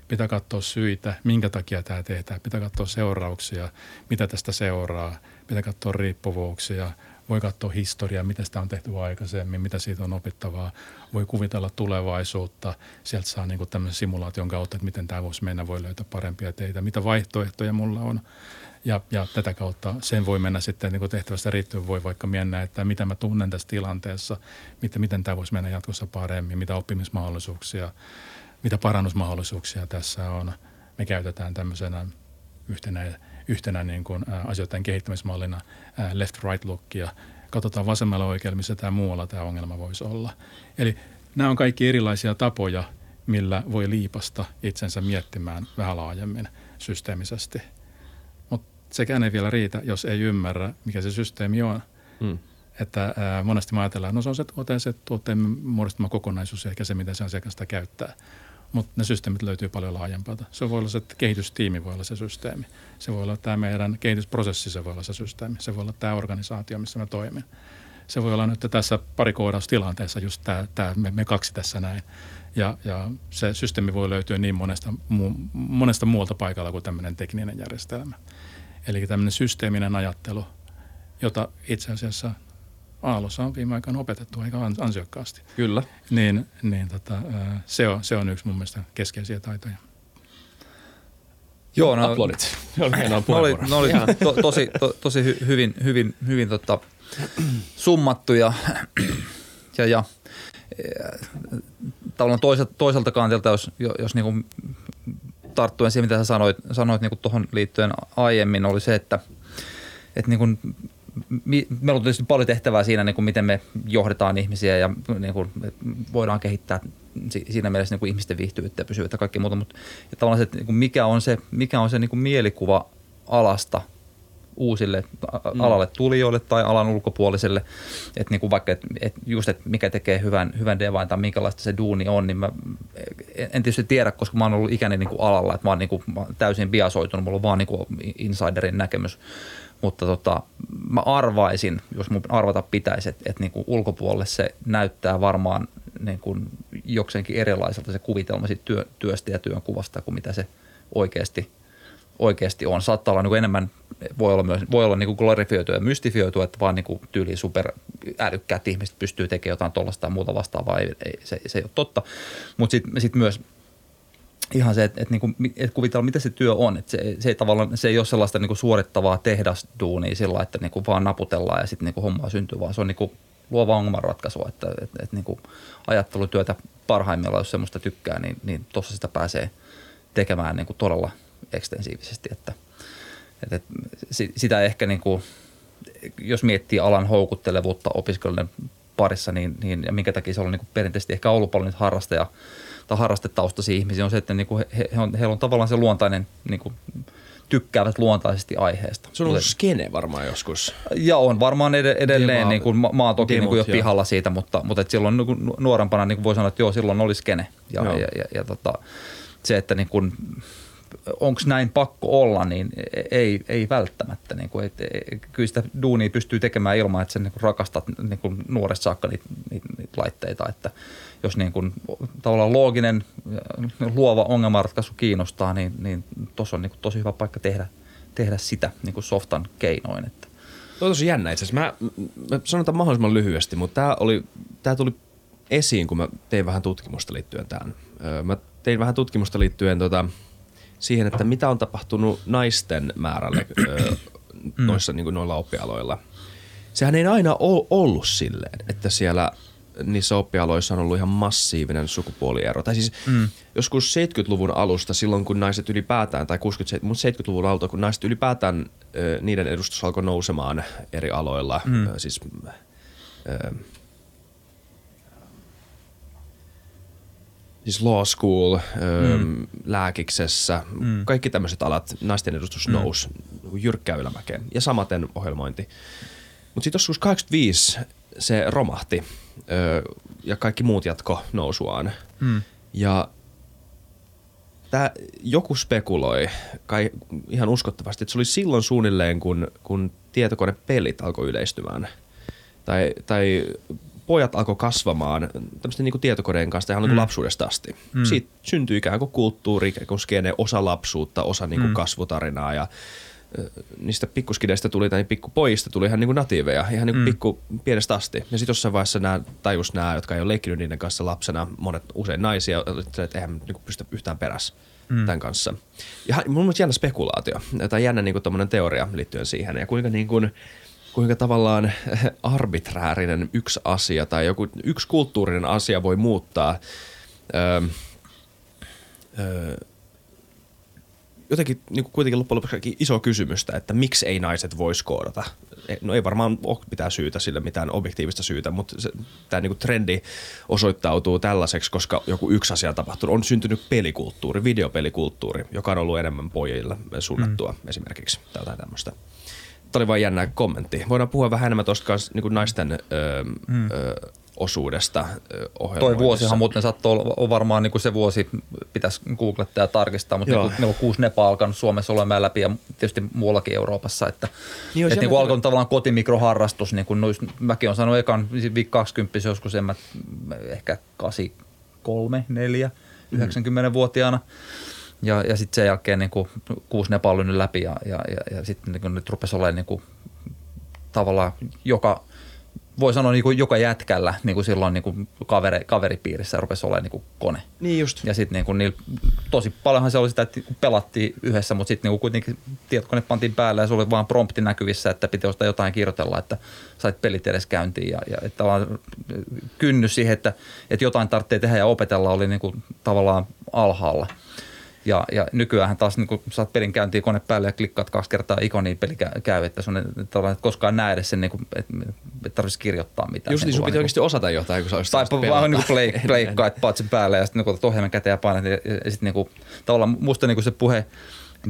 Pitää katsoa syitä, minkä takia tämä tehdään. Pitää katsoa seurauksia, mitä tästä seuraa. Pitää katsoa riippuvuuksia, voi katsoa historiaa, miten sitä on tehty aikaisemmin, mitä siitä on opittavaa. Voi kuvitella tulevaisuutta. Sieltä saa niin tämmöisen simulaation kautta, että miten tämä voisi mennä, voi löytää parempia teitä, mitä vaihtoehtoja mulla on. Ja, ja tätä kautta sen voi mennä sitten niin tehtävästä riittyen, voi vaikka mennä, että mitä mä tunnen tässä tilanteessa, miten, miten tämä voisi mennä jatkossa paremmin, mitä oppimismahdollisuuksia, mitä parannusmahdollisuuksia tässä on. Me käytetään tämmöisenä yhtenä yhtenä niin kuin, ä, asioiden kehittämismallina left-right lookia. Katsotaan vasemmalla oikealla, missä tämä muualla tämä ongelma voisi olla. Eli nämä on kaikki erilaisia tapoja, millä voi liipasta itsensä miettimään vähän laajemmin systeemisesti. Mutta sekään ei vielä riitä, jos ei ymmärrä, mikä se systeemi on. Hmm. Että ää, monesti me ajatellaan, no se on se tuote, se tuotteen muodostama kokonaisuus ehkä se, mitä se asiakasta käyttää. Mutta ne systeemit löytyy paljon laajempaa. Se voi olla se että kehitystiimi, voi olla se systeemi. Se voi olla tämä meidän kehitysprosessi, se voi olla se systeemi. Se voi olla tämä organisaatio, missä mä toimin. Se voi olla nyt tässä parikoodaustilanteessa just tämä, tämä me, me kaksi tässä näin. Ja, ja se systeemi voi löytyä niin monesta, mu, monesta muualta paikalla kuin tämmöinen tekninen järjestelmä. Eli tämmöinen systeeminen ajattelu, jota itse asiassa Aallossa on viime aikoina opetettu aika ansiokkaasti. Kyllä. Niin, niin tota, se, on, se on yksi mun mielestä keskeisiä taitoja. Joo, no, Aplodit. ne oli, ne oli to, tosi, to, tosi hy, hyvin, hyvin, hyvin tota, summattu ja, ja, ja tavallaan toiselta, toiselta kantilta, jos, jos niin kuin tarttuen siihen, mitä sä sanoit, sanoit niin tuohon liittyen aiemmin, oli se, että, että niin kuin, meillä on tietysti paljon tehtävää siinä, niin kuin miten me johdetaan ihmisiä ja niin kuin, voidaan kehittää siinä mielessä niin kuin ihmisten viihtyvyyttä ja pysyvyyttä ja kaikki muuta, mutta ja tavallaan se, että niin kuin mikä on se, mikä on se niin kuin mielikuva alasta – uusille mm. alalle tulijoille tai alan ulkopuolisille. Että niin kuin vaikka, että, että just, että mikä tekee hyvän, hyvän devain tai minkälaista se duuni on, niin mä en tietysti tiedä, koska mä oon ollut ikäni niin kuin alalla, että mä oon, niin kuin, mä oon täysin biasoitunut, mulla on vaan niin kuin insiderin näkemys. Mutta tota, mä arvaisin, jos mun arvata pitäisi, että, että niin kuin ulkopuolelle se näyttää varmaan niin kuin jokseenkin erilaiselta se kuvitelma siitä työ, työstä ja työn kuvasta kuin mitä se oikeasti – oikeasti on. Saattaa olla niin kuin enemmän, voi olla myös voi olla niin kuin glorifioitu ja mystifioitu, että vaan niin kuin tyyli super älykkäät ihmiset pystyy tekemään jotain tuollaista tai muuta vastaavaa, ei, ei, se, se ei ole totta. Mutta sitten sit myös ihan se, että, että, niin kuin, että kuvitella, mitä se työ on. Että se, se, ei tavallaan, se ei ole sellaista niin kuin suorittavaa tehdasduunia sillä että niin kuin vaan naputellaan ja sitten niin kuin hommaa syntyy, vaan se on niin kuin luova ongelmanratkaisu, että, että, että, että niin kuin ajattelutyötä parhaimmillaan, jos semmoista tykkää, niin, niin tuossa sitä pääsee tekemään niin kuin todella – ekstensiivisesti, että, että, että sitä ehkä niin kuin, jos miettii alan houkuttelevuutta opiskelijoiden parissa, niin, niin ja minkä takia se on niin kuin perinteisesti ehkä ollut paljon nyt harrastaja tai harrastetaustaisia ihmisiä, on se, että niin kuin he, he on, heillä on tavallaan se luontainen niin kuin, tykkäävät luontaisesti aiheesta. Se on ollut skene varmaan joskus. Ja on varmaan edelleen, Dema, niin kuin, mä, mä oon toki demot, niin kuin jo pihalla siitä, mutta, mutta et silloin niin kuin nuorempana niin kuin voi sanoa, että joo, silloin oli skene. Ja, ja, ja, ja, ja tota, se, että niin kuin, onko näin pakko olla, niin ei, ei välttämättä. Niin kuin, et, kyllä sitä duunia pystyy tekemään ilman, että sä niin rakastat niin kuin nuoresta saakka niitä, niitä, niitä laitteita. Että jos niin kuin, tavallaan looginen, luova ongelmanratkaisu kiinnostaa, niin, niin tuossa on niin kuin, tosi hyvä paikka tehdä, tehdä sitä niin kuin softan keinoin. Että. Tuo on tosi jännä itse asiassa. Mä, mä sanotaan mahdollisimman lyhyesti, mutta tämä, oli, tämä tuli esiin, kun mä tein vähän tutkimusta liittyen tähän. Mä tein vähän tutkimusta liittyen tota, siihen, että mitä on tapahtunut naisten määrälle mm. noissa niin kuin noilla oppialoilla. Sehän ei aina ole ollut silleen, että siellä niissä oppialoissa on ollut ihan massiivinen sukupuoliero. Tai siis mm. joskus 70-luvun alusta, silloin kun naiset ylipäätään, tai 60, 70-luvun alusta, kun naiset ylipäätään, niiden edustus alkoi nousemaan eri aloilla, mm. siis siis law school, mm. lääkiksessä, mm. kaikki tämmöiset alat, naisten edustus mm. nousi jyrkkää ylämäkeen ja samaten ohjelmointi. Mutta sitten joskus 85 se romahti ö, ja kaikki muut jatko nousuaan. Mm. Ja tää, joku spekuloi kai ihan uskottavasti, että se oli silloin suunnilleen, kun, kun tietokonepelit alkoi yleistymään. Tai, tai pojat alkoi kasvamaan tämmöisten niin tietokoneen kanssa ihan niin mm. lapsuudesta asti. Mm. Siitä syntyi ikään kuin kulttuuri, ikään kuin skene, osa lapsuutta, osa niin kuin mm. kasvutarinaa ja niistä pikkuskideistä tuli tai pikkupojista tuli ihan niin kuin natiiveja, ihan niin kuin mm. pikku pienestä asti. Ja sitten jossain vaiheessa nämä tajus nämä, jotka ei ole leikkinyt niiden kanssa lapsena, monet usein naisia, että eihän niin pystytä yhtään perässä mm. tämän kanssa. Ja mun mielestä jännä spekulaatio, tai jännä niin kuin teoria liittyen siihen, ja kuinka niin kuin, kuinka tavallaan arbitraarinen yksi asia tai joku yksi kulttuurinen asia voi muuttaa öö, öö, jotenkin niin kuin kuitenkin loppujen lopuksi iso kysymystä, että miksi ei naiset voisi koodata. E, no ei varmaan ole mitään syytä sille, mitään objektiivista syytä, mutta se, tämä niin kuin trendi osoittautuu tällaiseksi, koska joku yksi asia on tapahtunut. On syntynyt pelikulttuuri, videopelikulttuuri, joka on ollut enemmän pojille suunnattua mm. esimerkiksi tai jotain tämmöistä Tämä oli vain jännä kommentti. Voidaan puhua vähän enemmän tuosta niin naisten öö, mm. öö, osuudesta Toi vuosihan muuten saattoi olla on varmaan niin kuin se vuosi, pitäisi googlettaa ja tarkistaa, mutta niin meillä on kuusi nepa alkanut Suomessa olemaan läpi ja tietysti muuallakin Euroopassa. Että, niin, että niin kuin alkoi tavallaan kotimikroharrastus, niin kuin nois, mäkin olen sanonut ekan 20 joskus, en mä, ehkä 83, 4, mm. 90-vuotiaana. Ja, ja sitten sen jälkeen niin kuin, kuusi nepa läpi ja, ja, ja, ja sitten niin nyt rupesi olemaan niin kuin, tavallaan joka – voi sanoa niin kuin joka jätkällä niin kuin silloin niin kuin kaveri, kaveripiirissä rupesi olemaan niin kuin kone. Niin just. Ja sitten niin kuin niillä, tosi paljonhan se oli sitä, että pelattiin yhdessä, mutta sitten niin kuitenkin tietokone pantiin päälle ja se oli vaan prompti näkyvissä, että piti ostaa jotain kirjoitella, että sait pelit edes käyntiin. Ja, ja että kynnys siihen, että, että jotain tarvitsee tehdä ja opetella oli niin kuin tavallaan alhaalla. Ja, ja nykyään taas niin kun saat pelin käyntiin kone päälle ja klikkaat kaksi kertaa ikoniin, peli käy, että sun ei koskaan näe edes sen, niin kuin, että et tarvitsisi kirjoittaa mitään. Just niin, sun pitää niin oikeasti osata jotain, kun sä olisit Tai vaan niin pleik, pleikkaa, että sen päälle ja sitten niin otat ohjelman käteen ja painat. Ja, ja sitten niin kuin, tavallaan musta niin kuin se puhe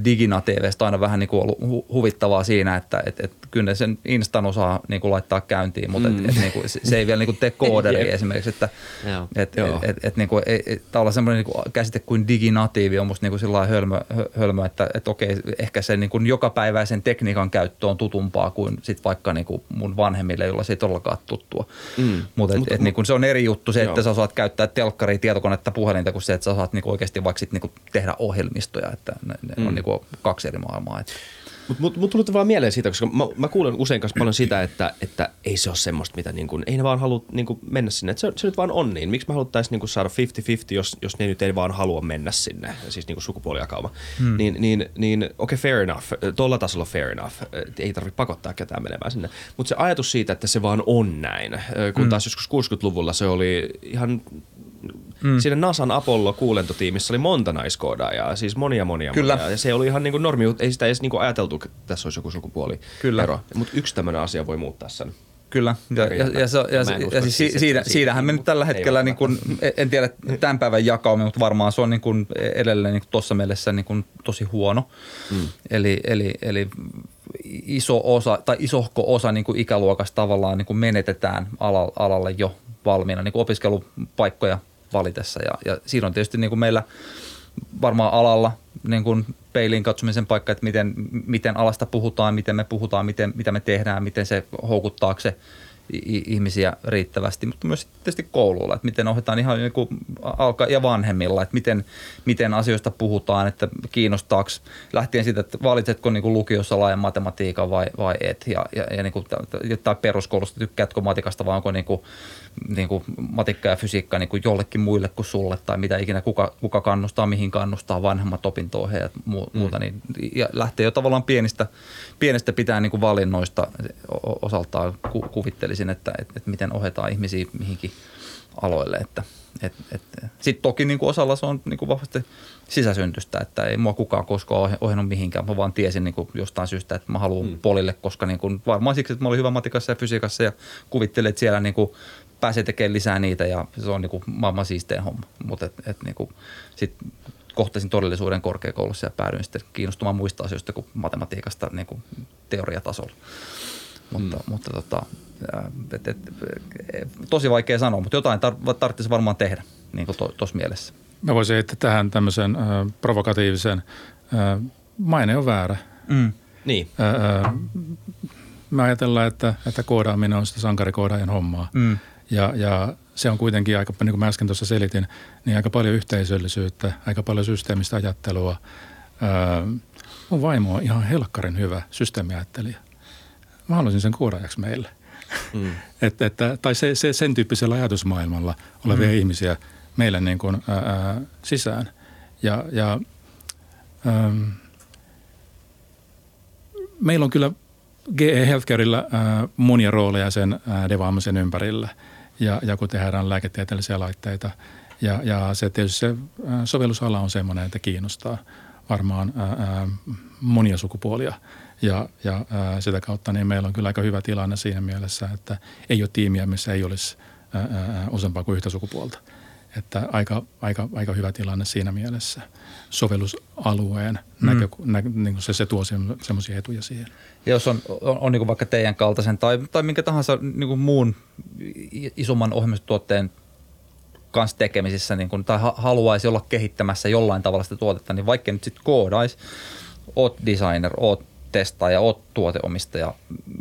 Digina TVstä aina vähän niin kuin ollut hu- huvittavaa siinä, että et, et, kyllä sen Instan osaa niin kuin laittaa käyntiin, mutta mm. et, et, niin kuin, se, ei vielä niin kuin tee kooderi esimerkiksi. Että, et, et, et, et, niin kuin, et, et, tavallaan semmoinen niin käsite kuin diginatiivi on musta niin kuin sillä hölmö, hölmö, että et okei, ehkä se niin kuin jokapäiväisen tekniikan käyttö on tutumpaa kuin sit vaikka niin kuin mun vanhemmille, joilla se ei todellakaan tuttua. Mm. Mutta Mut, et, niin kuin se on eri juttu se, että joo. sä osaat käyttää telkkaria, tietokonetta, puhelinta, kuin se, että sä osaat niin kuin oikeasti vaikka sit niin kuin tehdä ohjelmistoja, että ne, ne mm. on niin kuin kaksi eri maailmaa. Että. Mutta mut, mut tuli vaan mieleen siitä, koska mä, mä kuulen usein kanssa paljon sitä, että, että ei se ole semmoista, mitä niin kuin, ei ne vaan halua niin kuin mennä sinne. Että se, se nyt vaan on niin. Miksi me haluttaisiin niin kuin saada 50-50, jos, jos ne nyt ei vaan halua mennä sinne, siis niin kuin sukupuolijakauma. Hmm. Niin, niin, niin okei, okay, fair enough. Tuolla tasolla fair enough. Ei tarvitse pakottaa ketään menemään sinne. Mutta se ajatus siitä, että se vaan on näin, kun hmm. taas joskus 60-luvulla se oli ihan Mm. Siinä NASAn Apollo-kuulentotiimissä oli monta naiskoodaajaa, siis monia monia Kyllä. monia. Ja se oli ihan niin kuin normi, ei sitä edes niin kuin ajateltu, että tässä olisi joku sukupuoli Kyllä. ero. Mutta yksi tämmöinen asia voi muuttaa sen. Kyllä, ja, ja, ja, ja, ja, ja siis si, siitä, siitähän me nyt tällä hetkellä, niin kuin, en tiedä tämän päivän jakauma, mutta varmaan se on niin kuin edelleen niin tuossa mielessä niin kuin tosi huono. Mm. Eli, eli, eli iso osa tai isohko osa niin kuin ikäluokasta tavallaan niin kuin menetetään alalle jo valmiina niin kuin opiskelupaikkoja valitessa. Ja, ja siinä on tietysti niin kuin meillä varmaan alalla niin kuin peiliin katsomisen paikka, että miten, miten alasta puhutaan, miten me puhutaan, miten, mitä me tehdään, miten se houkuttaako se ihmisiä riittävästi, mutta myös tietysti koululla, että miten ohjataan ihan niin kuin alka- ja vanhemmilla, että miten, miten asioista puhutaan, että kiinnostaako, lähtien siitä, että valitsetko niin kuin lukiossa laajan matematiikan vai, vai et, ja, ja, ja niin kuin, tai peruskoulusta tykkäätkö matikasta vai onko niin kuin, niin kuin matikka ja fysiikka niin kuin jollekin muille kuin sulle, tai mitä ikinä, kuka, kuka kannustaa, mihin kannustaa, vanhemmat opinto-ohjeet ja muuta, mm. niin ja lähtee jo tavallaan pienistä, pienestä pitää niin kuin valinnoista osaltaan ku, kuvittelisin, että, että, että miten ohjataan ihmisiä mihinkin aloille. Että, et, et. Sitten toki niin kuin osalla se on niin kuin vahvasti sisäsyntystä, että ei mua kukaan koskaan ohjannut mihinkään. Mä vaan tiesin niin kuin jostain syystä, että mä haluan mm. polille, koska niin kuin, varmaan siksi, että mä olin hyvä matikassa ja fysiikassa ja kuvittelin, että siellä niin kuin pääsee tekemään lisää niitä ja se on niin kuin maailman siisteen homma. Mutta et, et niin kuin, sit kohtasin todellisuuden korkeakoulussa ja päädyin sitten kiinnostumaan muista asioista kuin matematiikasta niin kuin teoriatasolla. Mutta, mm. mutta tota, et, et, tosi vaikea sanoa, mutta jotain tar- tarvitsisi varmaan tehdä niin kuin tuossa to, mielessä. Mä voisin heittää tähän tämmöisen äh, provokatiivisen, äh, maine on väärä. Mm. Niin. Äh, me ajatellaan, että, että koodaaminen on sitä sankarikoodaajan hommaa. Mm. Ja, ja se on kuitenkin aika, niin kuin mä äsken tuossa selitin, niin aika paljon yhteisöllisyyttä, aika paljon systeemistä ajattelua. Öö, mun vaimo on ihan helkkarin hyvä systeemiajattelija. Mä haluaisin sen kuoraajaksi meille. Mm. et, että, tai se, se, sen tyyppisellä ajatusmaailmalla olevia mm. ihmisiä meille niin kuin, ää, sisään. Ja, ja ää, meillä on kyllä GE Healthcareilla ää, monia rooleja sen ää, devaamisen ympärillä – ja, ja kun tehdään lääketieteellisiä laitteita. Ja, ja se tietysti se sovellusala on sellainen, että kiinnostaa varmaan ää, monia sukupuolia. Ja, ja ää, sitä kautta niin meillä on kyllä aika hyvä tilanne siinä mielessä, että ei ole tiimiä, missä ei olisi ää, useampaa kuin yhtä sukupuolta. että aika, aika, aika hyvä tilanne siinä mielessä sovellusalueen mm. näkö, nä, niin se, se tuo semmoisia etuja siihen. Ja jos on, on, on niin vaikka teidän kaltaisen tai, tai minkä tahansa niin muun isomman ohjelmistotuotteen kanssa tekemisissä niin kun, tai haluaisi olla kehittämässä jollain tavalla sitä tuotetta, niin vaikka nyt sitten koodaisi, oot designer, oot testaaja, oot tuoteomistaja,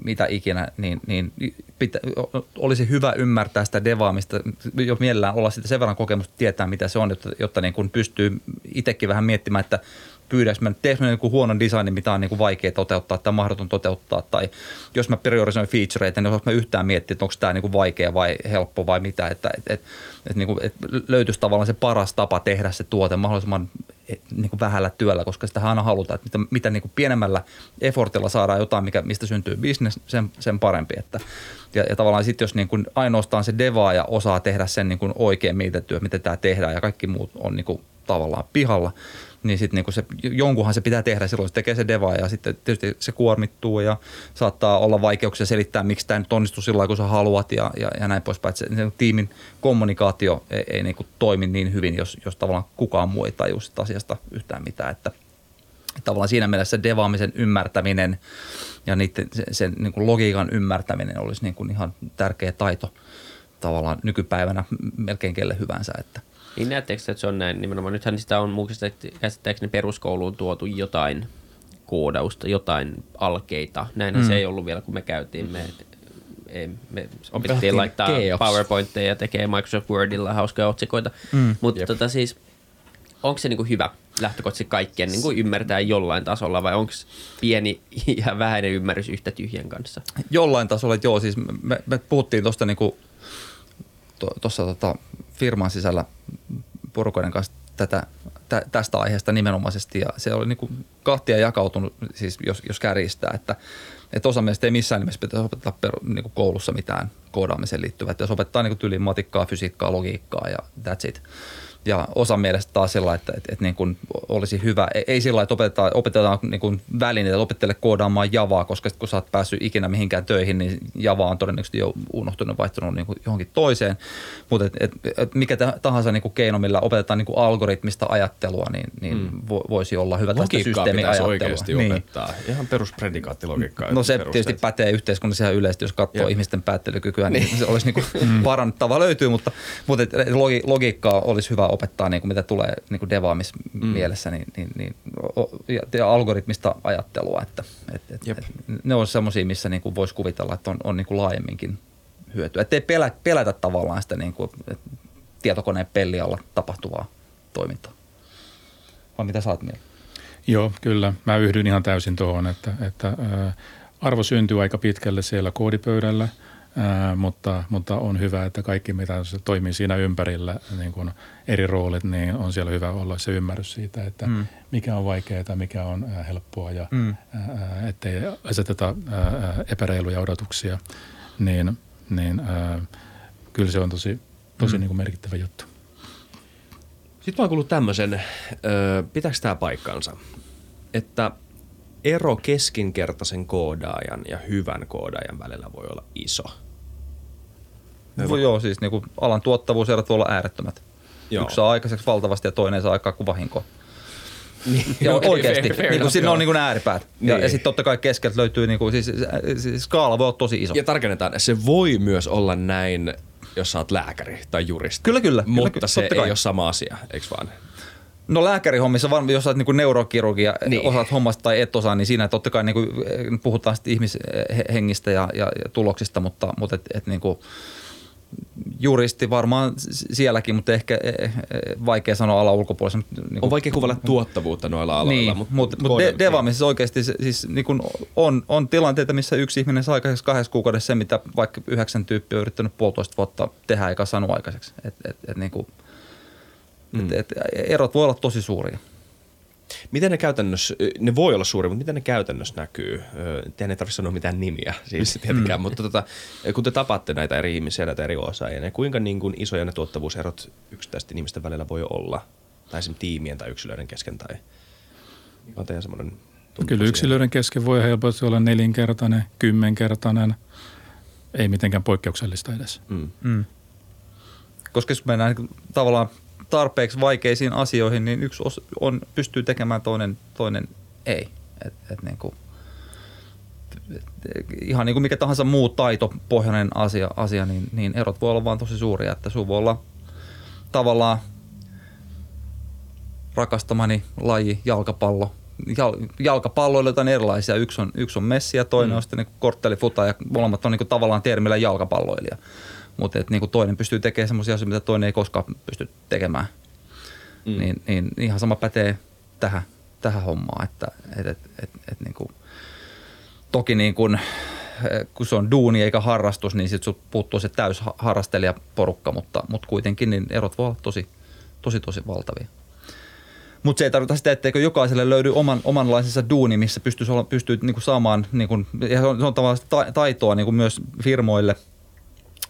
mitä ikinä, niin, niin pitä, olisi hyvä ymmärtää sitä devaamista, jo mielellään olla sitä sen verran kokemusta tietää, mitä se on, jotta, jotta niin kun pystyy itsekin vähän miettimään, että pyydäks mä teekö mä huonon designin, mitä on niin kuin vaikea toteuttaa tai mahdoton toteuttaa, tai jos mä priorisoin featureita, niin osaanko mä yhtään miettiä, että onko tämä niin kuin vaikea vai helppo vai mitä, että et, et, et, niin kuin, et löytyisi tavallaan se paras tapa tehdä se tuote mahdollisimman niin kuin vähällä työllä, koska sitä aina halutaan, että mitä, mitä niin kuin pienemmällä effortilla saadaan jotain, mikä, mistä syntyy business, sen, sen parempi. Että, ja, ja tavallaan sitten jos niin kuin ainoastaan se devaaja osaa tehdä sen niin kuin oikein mietittyä, miten tämä tehdään ja kaikki muut on niin kuin tavallaan pihalla, niin sitten niinku se, jonkunhan se pitää tehdä, silloin se tekee se deva ja sitten tietysti se kuormittuu ja saattaa olla vaikeuksia selittää, miksi tämä nyt onnistuu sillä lailla, kun sä haluat ja, ja, ja näin poispäin. Se, se tiimin kommunikaatio ei, ei niinku toimi niin hyvin, jos, jos tavallaan kukaan muu ei tajua asiasta yhtään mitään, että tavallaan siinä mielessä devaamisen ymmärtäminen ja niiden, sen, sen niin kuin logiikan ymmärtäminen olisi niin kuin ihan tärkeä taito tavallaan nykypäivänä melkein kelle hyvänsä. Että – niin näettekö, että se on näin? Nimenomaan nythän sitä on muista käsittääkseni peruskouluun tuotu jotain koodausta, jotain alkeita. Näinhän mm. se ei ollut vielä, kun me käytiin. Me, ei, me opittiin laittaa Geox. PowerPointteja ja tekee Microsoft Wordilla hauskoja otsikoita. Mm. Mutta tota siis, onko se niinku hyvä lähtökohtaisesti kaikkien niinku ymmärtää jollain tasolla vai onko pieni ja vähäinen ymmärrys yhtä tyhjän kanssa? Jollain tasolla, joo. Siis me, me puhuttiin tuosta niinku, tuossa to, tota, firman sisällä porukoiden kanssa tätä, tä, tästä aiheesta nimenomaisesti ja se oli niin kahtia jakautunut, siis jos, jos kärjistää, että, että osa meistä ei missään nimessä pitäisi opettaa peru, niin kuin koulussa mitään koodaamiseen liittyvää. Että jos opettaa niin kuin tyyliin matikkaa, fysiikkaa, logiikkaa ja that's it – ja osa mielestä taas sillä, että, että, että niin kuin olisi hyvä, ei sillä että opetetaan, opetetaan niin kuin välineitä, opettele koodaamaan Javaa, koska kun sä oot päässyt ikinä mihinkään töihin, niin Java on todennäköisesti jo unohtunut vaihtunut niin kuin johonkin toiseen. Mutta et, et, et mikä tahansa niin kuin keino, millä opetetaan niin kuin algoritmista ajattelua, niin, niin mm. voisi olla hyvä tästä systeemiajattelua. oikeasti niin. opettaa. Ihan peruspredikaattilogiikkaa. No se tietysti pätee yhteiskunnassa ihan yleisesti, jos katsoo Joo. ihmisten päättelykykyä, niin, niin se olisi niin kuin mm. parannettava löytyy, mutta, mutta et, logi, logiikkaa olisi hyvä opettaa, niin kuin mitä tulee niin kuin devaamismielessä, mm. niin, niin, niin, ja, ja algoritmista ajattelua, että et, et, et, ne on semmoisia, missä niin kuin voisi kuvitella, että on, on niin kuin laajemminkin hyötyä. Että ei pelä, pelätä tavallaan sitä niin kuin, tietokoneen pellialla tapahtuvaa toimintaa. Vai mitä saat mieltä? Joo, kyllä. Mä yhdyn ihan täysin tuohon, että, että ää, arvo syntyy aika pitkälle siellä koodipöydällä – Ää, mutta, mutta on hyvä, että kaikki mitä se toimii siinä ympärillä, niin kuin eri roolit, niin on siellä hyvä olla se ymmärrys siitä, että mm. mikä on vaikeaa, mikä on helppoa ja mm. ää, ettei aseteta ää, epäreiluja odotuksia, niin, niin ää, kyllä se on tosi, tosi mm. niin kuin merkittävä juttu. Sitten mä oon kuullut tämmöisen, pitääkö tämä paikkaansa, että ero keskinkertaisen koodaajan ja hyvän koodaajan välillä voi olla iso – Hyvä. Joo, siis niin kuin alan tuottavuuserot voi olla äärettömät. Joo. Yksi saa aikaiseksi valtavasti ja toinen saa aikaa kuin vahinko. Niin, ja okay, oikeasti, fair, fair niin kuin, siinä on niin kuin ääripäät. Niin. Ja, ja sitten totta kai keskeltä löytyy, niin kuin, siis, siis skaala voi olla tosi iso. Ja tarkennetaan, se voi myös olla näin, jos sä oot lääkäri tai juristi. Kyllä, kyllä. Mutta kyllä, se ei ole sama asia, eikö vaan? No lääkärihommissa, vaan jos olet niin neurokirurgia, niin. osaat hommasta tai et osaa, niin siinä totta kai niin kuin, puhutaan sitten ihmishengistä ja, ja, ja tuloksista, mutta, mutta et, et, niin kuin, juristi varmaan sielläkin, mutta ehkä e, e, vaikea sanoa ala ulkopuolella. Niin on vaikea kuvata tuottavuutta noilla aloilla. Niin, mutta, mutta de- devaamisessa oikeasti siis niin kuin on, on tilanteita, missä yksi ihminen saa aikaiseksi kahdessa kuukaudessa se, mitä vaikka yhdeksän tyyppiä on yrittänyt puolitoista vuotta tehdä eikä saanut aikaiseksi. Et, et, et, niin kuin, mm. et, et, erot voi olla tosi suuria. Miten ne käytännössä, ne voi olla suuri, mutta miten ne käytännössä näkyy? Tehän ei tarvitse sanoa mitään nimiä siis tietenkään, mm. mutta tota, kun te tapaatte näitä eri ihmisiä, näitä eri osaajia, niin kuinka niin kuin isoja ne tuottavuuserot yksittäisten ihmisten välillä voi olla? Tai esimerkiksi tiimien tai yksilöiden kesken tai on teidän semmoinen Kyllä yksilöiden kesken voi helposti olla nelinkertainen, kymmenkertainen, ei mitenkään poikkeuksellista edes. Mm. Mm. Koska jos mennään niin tavallaan tarpeeksi vaikeisiin asioihin, niin yksi os, on, pystyy tekemään, toinen, toinen ei. Et, et niin kuin, ihan niin kuin mikä tahansa muu taitopohjainen asia, asia niin, niin erot voi olla vaan tosi suuria. Että sun voi olla tavallaan rakastamani laji, jalkapallo. Jal, jalkapalloilla jotain erilaisia. Yksi on, yksi on messi ja toinen mm. on sitten niin korttelifuta ja molemmat on niin kuin tavallaan termillä jalkapalloilija. Mutta niin toinen pystyy tekemään sellaisia asioita, mitä toinen ei koskaan pysty tekemään. Mm. Niin, niin ihan sama pätee tähän, tähän hommaan, että et, et, et, et niin kuin, toki niin kuin, kun se on duuni eikä harrastus, niin sitten puuttuu se täys harrastelijaporukka, mutta, mutta kuitenkin niin erot voi olla tosi, tosi, tosi valtavia. Mutta se ei tarkoita sitä, etteikö jokaiselle löydy oman, omanlaisensa duuni, missä pystyy, pystyy niinku saamaan, niinku, ja se on, se on tavallaan taitoa niinku myös firmoille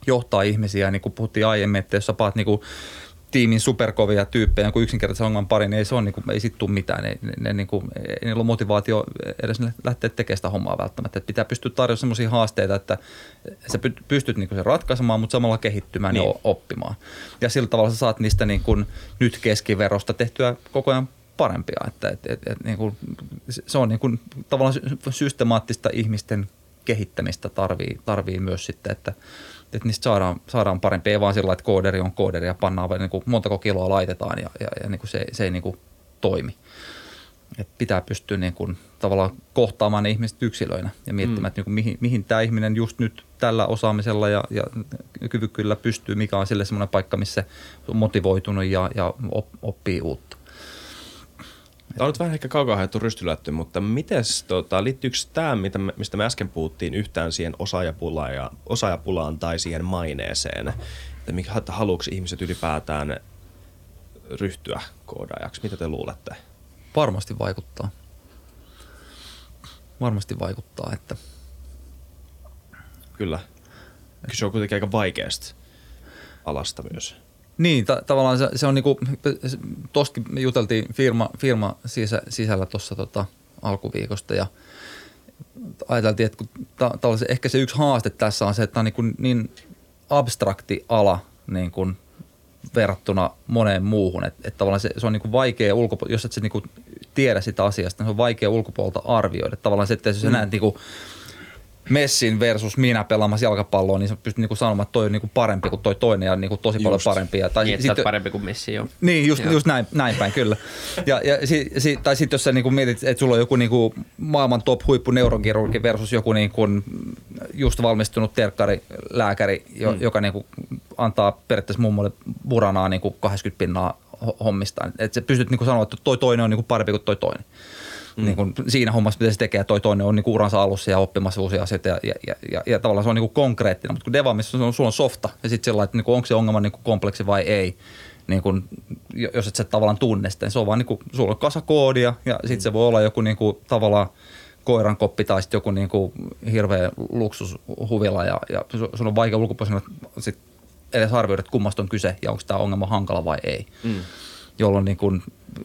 johtaa ihmisiä, niin kuin puhuttiin aiemmin, että jos sä paat niinku tiimin superkovia tyyppejä jonkun yksinkertaisen ongelman pari, niin ei se on, niin kuin, ei sit tule mitään. Ei, ne, ne, niin kuin, ei niillä ole motivaatio edes lähteä tekemään sitä hommaa välttämättä. Et pitää pystyä tarjoamaan sellaisia haasteita, että sä pystyt niin kuin sen ratkaisemaan, mutta samalla kehittymään niin. ja oppimaan. Ja sillä tavalla sä saat niistä niin kuin, nyt keskiverosta tehtyä koko ajan parempia. Että, et, et, et, niin kuin, se on niin kuin, tavallaan systemaattista ihmisten kehittämistä tarvii, tarvii myös sitten, että että niistä saadaan, saadaan parempi, ei vaan sillä että kooderi on kooderi ja pannaan niin kuin montako kiloa laitetaan ja, ja, ja niin kuin se, se ei niin kuin toimi. Et pitää pystyä niin kuin, tavallaan kohtaamaan ne ihmiset yksilöinä ja miettimään, mm. että niin kuin, mihin, mihin tämä ihminen just nyt tällä osaamisella ja, ja kyvykkyydellä pystyy, mikä on sille semmoinen paikka, missä on motivoitunut ja, ja oppii uutta. Tämä on nyt vähän ehkä kaukaa haettu rystylätty, mutta mites, tota, liittyykö tämä, mistä me äsken puhuttiin, yhtään siihen osaajapulaan, ja, osaajapulaan tai siihen maineeseen? Että, mikä, että haluuko ihmiset ylipäätään ryhtyä koodaajaksi? Mitä te luulette? Varmasti vaikuttaa. Varmasti vaikuttaa, että... Kyllä. Se on kuitenkin aika vaikeasta alasta myös. Niin, ta- tavallaan se, se on niinku, tosta me juteltiin firma, firma sisä, sisällä tuossa tota, alkuviikosta ja ajateltiin, että kun ta- ehkä se yksi haaste tässä on se, että tämä on niin, niin abstrakti ala niin kuin verrattuna moneen muuhun. Että et tavallaan se, se on niin kuin vaikea ulkopuolelta, jos et se niin kuin tiedä sitä asiasta, niin se on vaikea ulkopuolelta arvioida. Tavallaan se, että jos mm. näet niin kuin Messin versus minä pelaamassa jalkapalloa, niin sä pystyt niinku sanomaan, että toi on niinku parempi kuin toi toinen ja niinku tosi just. paljon parempi. Ja, tai niin, sit, parempi kuin Messi, joo. Niin, just, just näin, näin päin, kyllä. Ja, ja si, si, tai sitten jos sä niinku mietit, että sulla on joku niinku maailman top huippu neurokirurgi versus joku niinku just valmistunut terkkarilääkäri, jo, mm. joka niinku antaa periaatteessa mummolle buranaa niinku 80 pinnaa hommistaan. Että sä pystyt niinku sanoa, että toi toinen on niinku parempi kuin toi toinen mm. niin kuin siinä hommassa, mitä se tekee, ja toi toinen on niin kuin uransa alussa ja oppimassa uusia asioita, ja, ja, ja, ja, ja tavallaan se on niin kuin konkreettinen, mutta kun devaamissa on, sulla on softa, ja sitten sellainen, että niin kuin onko se ongelma niin kuin kompleksi vai ei, niin kun, jos et sä tavallaan tunne sitä, niin se on vaan niin kuin, sulla on kasa koodia, ja sitten se voi olla joku niin kuin, tavallaan koiran koppi tai sitten joku niin kuin hirveä luksushuvila, ja, ja sun on vaikea ulkopuolisena sit edes arvioida, että kummasta on kyse, ja onko tämä ongelma hankala vai ei. Mm jolloin niin kuin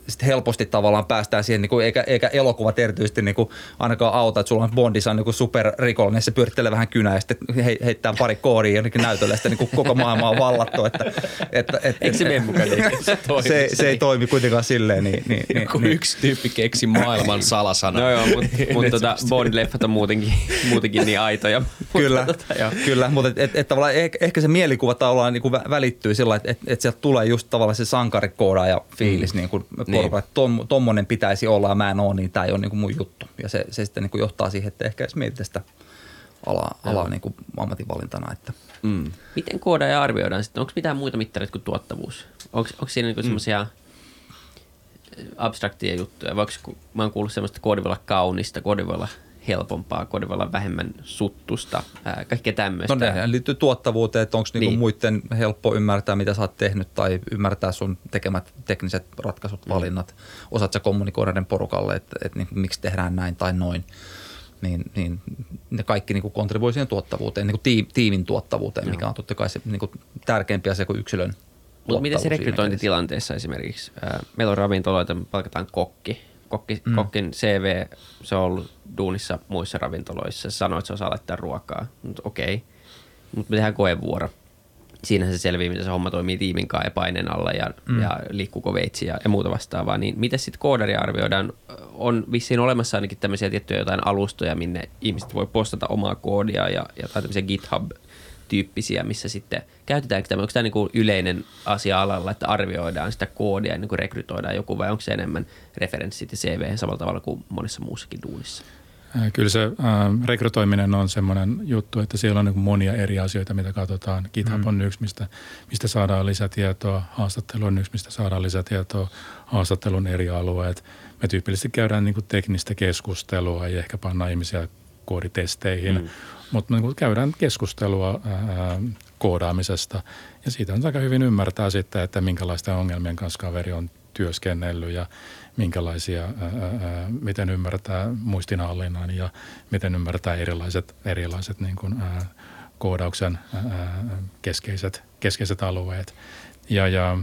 sit helposti tavallaan päästään siihen, niin kuin, eikä, eikä elokuvat erityisesti niin kuin ainakaan auta, että sulla on Bondissa on niin superrikollinen, se pyörittelee vähän kynää ja sitten he, heittää pari kooria jonnekin näytölle, sitten niin koko maailma on vallattu. Että, että, et, Eikö se mene mukaan niin? Se, se, se, ei toimi kuitenkaan silleen. Niin, niin, niin, Joku niin. yksi tyyppi keksi maailman salasana. no joo, mutta mut tota Bond-leffat on muutenkin, muutenkin niin aitoja. kyllä, tota, kyllä mutta et, et, et, tavallaan ehkä, ehkä se mielikuva tavallaan niin kuin välittyy sillä että et, et sieltä tulee just tavallaan se sankarikoodaaja fiilis mm. niin kuin niin. että tom, tommonen pitäisi olla ja mä en ole, niin tämä ei ole niin kuin mun juttu. Ja se, se sitten niin kuin johtaa siihen, että ehkä edes mietitään sitä alaa, alaa niin kuin ammatinvalintana. Että. Mm. Miten ja arvioidaan sitten? Onko mitään muita mittareita kuin tuottavuus? Onko, onko siinä niin mm. semmoisia abstraktia juttuja? Voiko, mä oon kuullut semmoista, että koodi voi olla kaunista, koodi voi olla helpompaa, kodivalla vähemmän suttusta, ää, kaikkea tämmöistä. No ne liittyy tuottavuuteen, että onko niinku niin. muiden helppo ymmärtää, mitä sä oot tehnyt tai ymmärtää sun tekemät tekniset ratkaisut, mm. valinnat. Osaat sä kommunikoida porukalle, että, että niin, miksi tehdään näin tai noin. Niin, niin ne kaikki niin kontribuoi siihen tuottavuuteen, niin kuin tiimin tuottavuuteen, Joo. mikä on totta kai se niin kuin tärkeämpi asia kuin yksilön mutta miten se rekrytointitilanteessa esimerkiksi? Meillä on ravintoloita, me palkataan kokki kokki, mm. kokkin CV, se on ollut duunissa muissa ravintoloissa. Se sanoi, että se osaa laittaa ruokaa. Mutta okei, okay. mutta me tehdään koevuoro. siinähän se selvii, miten se homma toimii tiimin kanssa ja paineen alla ja, mm. ja liikkuuko veitsi ja, ja muuta vastaavaa. Niin miten sitten koodari arvioidaan? On vissiin olemassa ainakin tämmöisiä tiettyjä jotain alustoja, minne ihmiset voi postata omaa koodia ja, ja tai tämmöisiä GitHub tyyppisiä, missä sitten käytetäänkö tämä, onko tämä niin kuin yleinen asia alalla, että arvioidaan sitä koodia ennen kuin rekrytoidaan joku vai onko se enemmän referenssit ja CV samalla tavalla kuin monessa muussakin duunissa? Kyllä se äh, rekrytoiminen on semmoinen juttu, että siellä on niin monia eri asioita, mitä katsotaan. GitHub mm. on yksi, mistä, mistä saadaan lisätietoa. Haastattelu on yksi, mistä saadaan lisätietoa. Haastattelun eri alueet. Me tyypillisesti käydään niin teknistä keskustelua ja ehkä pannaan ihmisiä kooditesteihin. Mm. Mutta niin käydään keskustelua ää, koodaamisesta ja siitä on aika hyvin ymmärtää sitten, että minkälaisten ongelmien kanssa kaveri on työskennellyt ja minkälaisia, ää, miten ymmärtää muistinhallinnan ja miten ymmärtää erilaiset, erilaiset niin kuin, ää, koodauksen ää, keskeiset, keskeiset alueet. Ja, ja,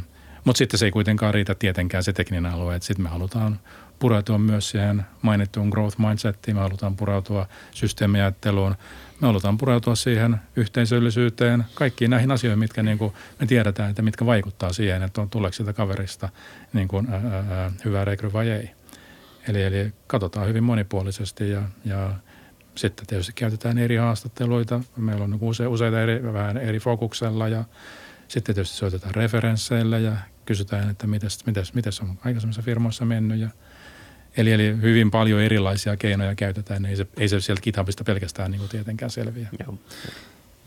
mutta sitten se ei kuitenkaan riitä tietenkään se tekninen alue, että sitten me halutaan pureutua myös siihen mainittuun growth mindsettiin, me halutaan pureutua systeemiajatteluun, me halutaan pureutua siihen yhteisöllisyyteen, kaikkiin näihin asioihin, mitkä niin kuin me tiedetään, että mitkä vaikuttaa siihen, että on tuleeko sitä kaverista niin kuin, ää, ää, hyvä rekry vai ei. Eli, eli katsotaan hyvin monipuolisesti ja, ja sitten tietysti käytetään eri haastatteluita. Meillä on niin use, useita eri, vähän eri fokuksella ja sitten tietysti soitetaan referensseille ja kysytään, että miten on aikaisemmissa firmoissa mennyt ja – Eli, eli hyvin paljon erilaisia keinoja käytetään, ei se, ei se sieltä GitHubista pelkästään niin kuin tietenkään selviä. Joo.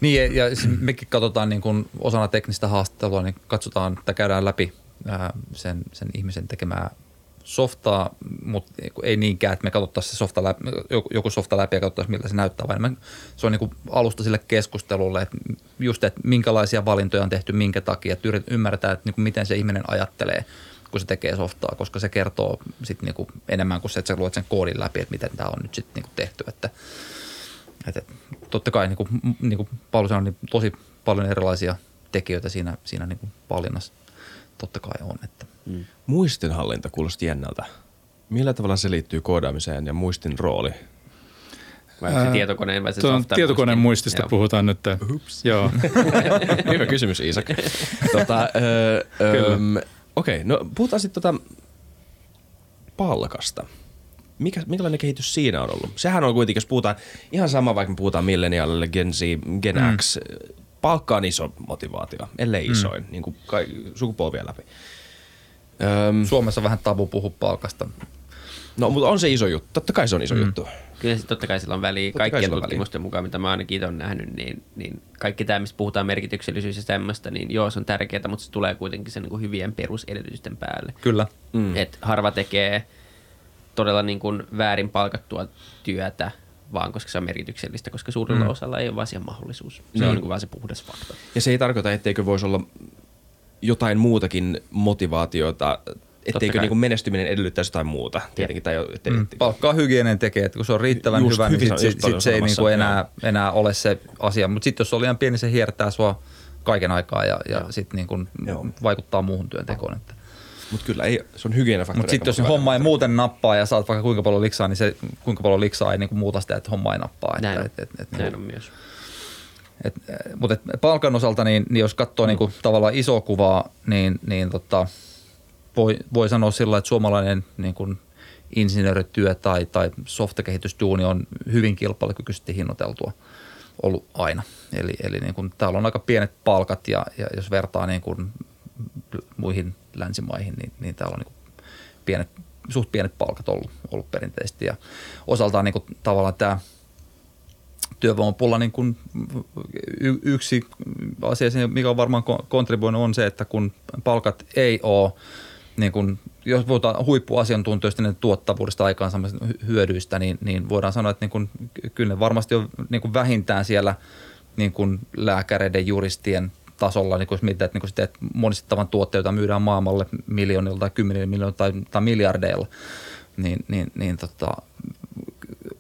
Niin, ja siis mekin katsotaan niin kuin osana teknistä haastattelua, niin katsotaan, että käydään läpi ää, sen, sen ihmisen tekemää softaa, mutta ei niinkään, että me katsottaisiin se softa läpi, joku softa läpi ja katsottaisiin, miltä se näyttää, vaan se on niin kuin alusta sille keskustelulle, että just, että minkälaisia valintoja on tehty, minkä takia, että ymmärretään, että niin kuin miten se ihminen ajattelee – kun se tekee softaa, koska se kertoo sit niinku enemmän kuin se, että sä luet sen koodin läpi, että miten tämä on nyt sitten niinku tehty. Että, että totta kai, niinku, niinku Paulu sanoi, niin tosi paljon erilaisia tekijöitä siinä, siinä niinku valinnassa totta kai on. Että. Mm. Muistinhallinta kuulosti jännältä. Millä tavalla se liittyy koodaamiseen ja muistin rooli? Vai se tietokoneen vai se Tuon tietokoneen muistista Joo. puhutaan nyt. Ups. Joo. Hyvä kysymys, Iisak. tota, öö, öö, Okei, no puhutaan sitten tota palkasta. Mikä, minkälainen kehitys siinä on ollut? Sehän on kuitenkin, jos puhutaan ihan sama, vaikka me puhutaan milleniaalille, Gen Z, Gen mm. X, palkka on iso motivaatio, ellei mm. isoin, niin kuin sukupolvien läpi. Öm, Suomessa vähän tabu puhua palkasta. No, mutta on se iso juttu. Totta kai se on iso mm. juttu. Kyllä se totta kai sillä on väliä. Totta Kaikkien tutkimusten väliä. mukaan, mitä mä ainakin olen nähnyt, niin, niin kaikki tämä, mistä puhutaan merkityksellisyys ja semmoista, niin joo, se on tärkeää, mutta se tulee kuitenkin sen niin kuin hyvien perusedellytysten päälle. Kyllä. Mm. Et harva tekee todella niin kuin väärin palkattua työtä, vaan koska se on merkityksellistä, koska suurella mm. osalla ei ole vaan siihen mahdollisuus. Se mm. on niin kuin vaan se puhdas fakta. Ja se ei tarkoita, etteikö voisi olla jotain muutakin motivaatiota etteikö niin kuin menestyminen edellyttäisi jotain muuta. Tietenkin, tai, ette, mm. Palkkaa hygienen tekee, että kun se on riittävän just, hyvä, niin sitten sit, sit se ei niin kuin enää, enää ole se asia. Mutta sitten jos on liian pieni, se hiertää sua kaiken aikaa ja, ja sitten niin kuin vaikuttaa muuhun työntekoon. Että. Mutta kyllä ei, se on hygienefaktori. Mutta sitten jos se homma ei muuten nappaa ja saat vaikka kuinka paljon liksaa, niin se kuinka paljon liksaa ei niinku muuta sitä, että homma ei nappaa. Näin, että, et, et, et, näin niin, on myös. Et, mutta et palkan osalta, niin, niin jos katsoo mm. niinku tavallaan iso kuvaa, niin, niin tota, voi, voi sanoa sillä että suomalainen niin kuin insinöörityö tai, tai softakehitysduuni on hyvin kilpailukykyisesti hinnoiteltua ollut aina. Eli, eli niin kuin, täällä on aika pienet palkat ja, ja jos vertaa niin kuin muihin länsimaihin, niin, niin täällä on niin kuin pienet, suht pienet palkat ollut, ollut perinteisesti. Ja osaltaan niin kuin, tavallaan tämä työvoimapulla niin kuin yksi asia, mikä on varmaan kontribuoinut, on se, että kun palkat ei ole – niin kun, jos puhutaan huippuasiantuntijoista niin tuottavuudesta aikaansaamista hyödyistä, niin, niin voidaan sanoa, että niin kun, kyllä ne varmasti on niin kun vähintään siellä niin kun lääkäreiden, juristien tasolla, niin jos mietitään, että, niin sitten, että monistettavan tuotteita myydään maailmalle miljoonilla tai kymmenillä miljoonilla tai, tai miljardeilla, niin, niin, niin tota,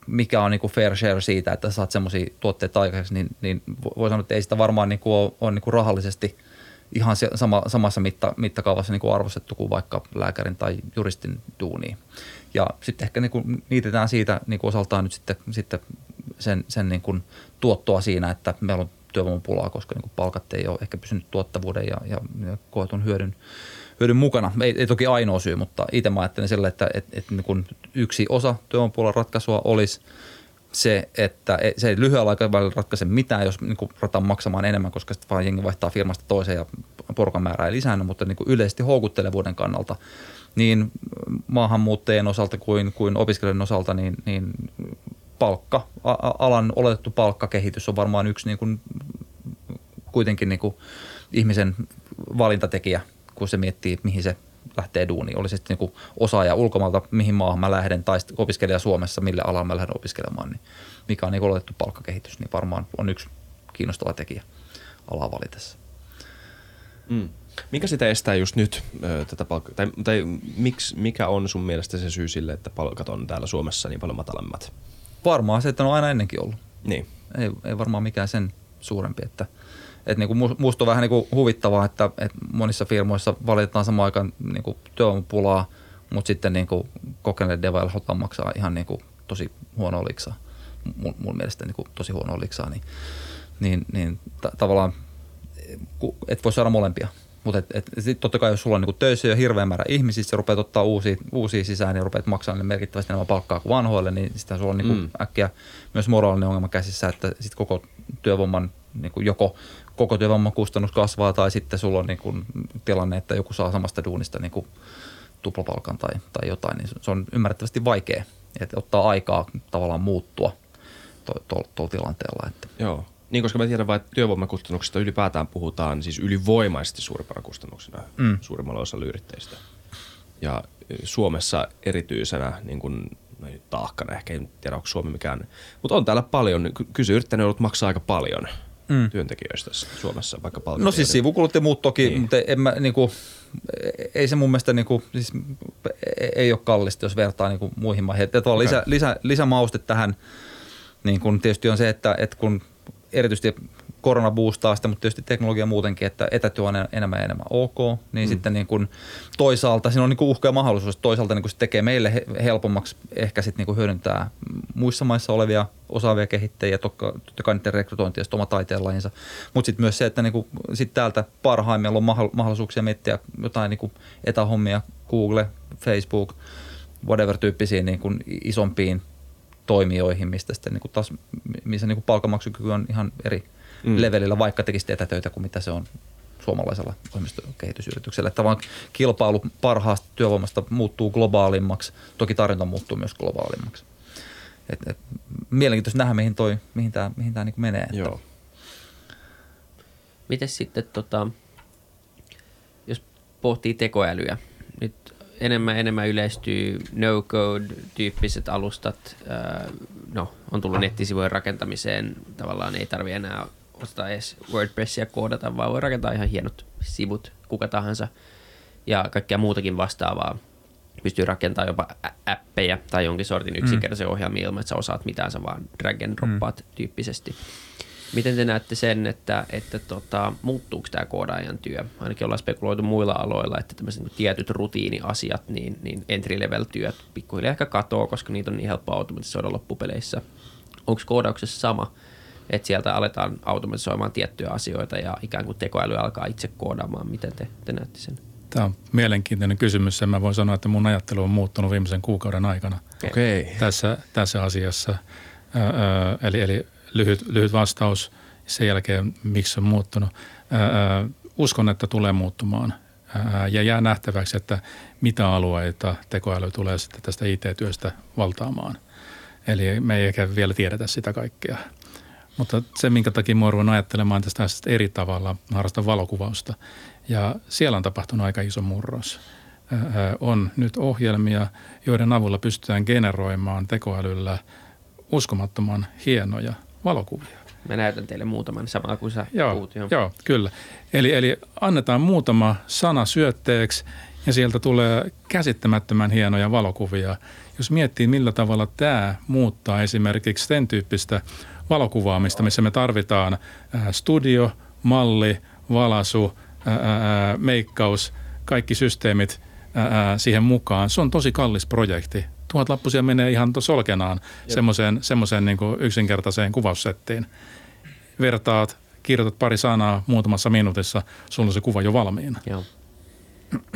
mikä on niin kuin fair share siitä, että saat semmoisia tuotteita aikaiseksi, niin, niin voi sanoa, että ei sitä varmaan niin kuin ole, ole niin kuin rahallisesti – ihan sama, samassa mitta, mittakaavassa niin kuin arvostettu kuin vaikka lääkärin tai juristin duuni. Ja sitten ehkä niin kuin niitetään siitä niin kuin osaltaan nyt sitten, sitten sen, sen niin kuin tuottoa siinä, että meillä on työvoimapulaa, koska niin kuin palkat ei ole ehkä pysynyt tuottavuuden ja, ja, ja koetun hyödyn, hyödyn mukana. Ei, ei toki ainoa syy, mutta itse mä ajattelen sille, että, että, että niin kuin yksi osa työvoimapulan ratkaisua olisi se, että e, se ei lyhyellä aikavälillä ratkaise mitään, jos niin kuin rataan maksamaan enemmän, koska sitten vaan jengi vaihtaa firmasta toiseen ja porukan määrä ei lisäänny, mutta niin kuin yleisesti houkuttelevuuden kannalta. Niin maahanmuuttajien osalta kuin, kuin opiskelijoiden osalta, niin, niin palkka, alan oletettu palkkakehitys on varmaan yksi niin kuin, kuitenkin niin kuin ihmisen valintatekijä, kun se miettii, mihin se lähtee duuniin. Oli sitten niin osaaja ulkomailta, mihin maahan mä lähden, tai opiskelija Suomessa, mille alalla mä lähden opiskelemaan, niin mikä on niin oletettu palkkakehitys, niin varmaan on yksi kiinnostava tekijä alaa valitessa. Mm. Mikä sitä estää just nyt ö, tätä palkkaa, tai, tai miksi, mikä on sun mielestä se syy sille, että palkat on täällä Suomessa niin paljon matalammat? Varmaan se, että on aina ennenkin ollut. Niin. Ei, ei varmaan mikään sen suurempi, että että niin kuin musta on vähän niin kuin huvittavaa, että, että monissa firmoissa valitetaan samaan aikaan niin kuin työvoimapulaa, mutta sitten niin kuin kokeneille devaille halutaan maksaa ihan niin kuin tosi huonoa liksaa. Mun, mun mielestä niin kuin tosi huonoa liksaa, niin, niin, niin t- tavallaan et voi saada molempia. Mutta et, et, totta kai jos sulla on niinku töissä jo hirveän määrä ihmisiä, sä rupeat ottaa uusia, uusia sisään ja rupeat maksaa ne merkittävästi enemmän palkkaa kuin vanhoille, niin sitä sulla on niinku mm. äkkiä myös moraalinen ongelma käsissä, että sit koko työvoiman niinku joko koko työvoimakustannus kasvaa tai sitten sulla on niinku tilanne, että joku saa samasta duunista niinku tuplapalkan tai, tai jotain, niin se on ymmärrettävästi vaikea. Että ottaa aikaa tavallaan muuttua tuolla to, to, tilanteella. Että. Joo. Niin, koska mä tiedän vain, että työvoimakustannuksista ylipäätään puhutaan siis ylivoimaisesti suurimpana kustannuksena mm. suurimmalla osalla yrittäjistä. Ja Suomessa erityisenä niin kuin, no taakana, ehkä en tiedä onko Suomi mikään, mutta on täällä paljon, kysy yrittäjän ollut maksaa aika paljon mm. työntekijöistä Suomessa, vaikka paljon. No siis sivukulut ja muut toki, niin. mutta en mä, niin kuin, ei se mun mielestä niin kuin, siis, ei ole kallista, jos vertaa niin kuin muihin maihin. Okay. lisä, lisä, lisämauste tähän niin kuin tietysti on se, että, että kun erityisesti korona boostaa sitä, mutta tietysti teknologia muutenkin, että etätyö on enemmän ja enemmän ok, niin mm. sitten niin kuin toisaalta siinä on niin kuin uhka ja mahdollisuus, toisaalta niin kuin se tekee meille helpommaksi ehkä sitten niin kuin hyödyntää muissa maissa olevia osaavia kehittäjiä, totta kai niiden rekrytointia ja oma taiteenlajinsa, mutta sitten myös se, että niin kuin sit täältä parhaimmilla on mahdollisuuksia miettiä jotain niin kuin etähommia, Google, Facebook, whatever tyyppisiin niin kuin isompiin toimijoihin, mistä sitten niin kuin taas, missä niin kuin palkanmaksukyky on ihan eri mm. levelillä, vaikka tekisi etätöitä kuin mitä se on suomalaisella ohjelmistokehitysyrityksellä. Että vaan kilpailu parhaasta työvoimasta muuttuu globaalimmaksi, toki tarjonta muuttuu myös globaalimmaksi. Et, et, mielenkiintoista nähdä, mihin, toi, mihin tämä mihin tää niinku menee. Joo. Miten sitten, tota, jos pohtii tekoälyä, nyt enemmän enemmän yleistyy no-code-tyyppiset alustat. No, on tullut nettisivujen rakentamiseen. Tavallaan ei tarvi enää osata edes WordPressia koodata, vaan voi rakentaa ihan hienot sivut, kuka tahansa. Ja kaikkea muutakin vastaavaa. Pystyy rakentamaan jopa appeja tai jonkin sortin mm. yksinkertaisen mm. ohjelmia ilman, että sä osaat mitään, sä vaan drag and droppaat mm. tyyppisesti. Miten te näette sen, että, että tota, muuttuuko tämä koodaajan työ? Ainakin ollaan spekuloitu muilla aloilla, että tämmöiset niin tietyt rutiiniasiat, niin, niin entry-level-työt pikkuhiljaa ehkä katoaa, koska niitä on niin helppo automatisoida loppupeleissä. Onko koodauksessa sama, että sieltä aletaan automatisoimaan tiettyjä asioita ja ikään kuin tekoäly alkaa itse koodaamaan? Miten te, te näette sen? Tämä on mielenkiintoinen kysymys ja mä voin sanoa, että mun ajattelu on muuttunut viimeisen kuukauden aikana okay. tässä, tässä asiassa. Öö, eli, eli lyhyt, lyhyt vastaus sen jälkeen, miksi on muuttunut. Ää, uskon, että tulee muuttumaan ja jää nähtäväksi, että mitä alueita tekoäly tulee sitten tästä IT-työstä valtaamaan. Eli me ei ehkä vielä tiedetä sitä kaikkea. Mutta se, minkä takia arvoin ajattelemaan tästä eri tavalla, harrastan valokuvausta. Ja siellä on tapahtunut aika iso murros. On nyt ohjelmia, joiden avulla pystytään generoimaan tekoälyllä uskomattoman hienoja – valokuvia. Mä näytän teille muutaman samalla kuin sä joo, puhut, jo. Joo, kyllä. Eli, eli annetaan muutama sana syötteeksi ja sieltä tulee käsittämättömän hienoja valokuvia. Jos miettii, millä tavalla tämä muuttaa esimerkiksi sen tyyppistä valokuvaamista, missä me tarvitaan studio, malli, valasu, meikkaus, kaikki systeemit siihen mukaan. Se on tosi kallis projekti tuhat lappusia menee ihan solkenaan semmoiseen, semmoiseen niin yksinkertaiseen kuvaussettiin. Vertaat kirjoitat pari sanaa muutamassa minuutissa, sulla on se kuva jo valmiina. Joo.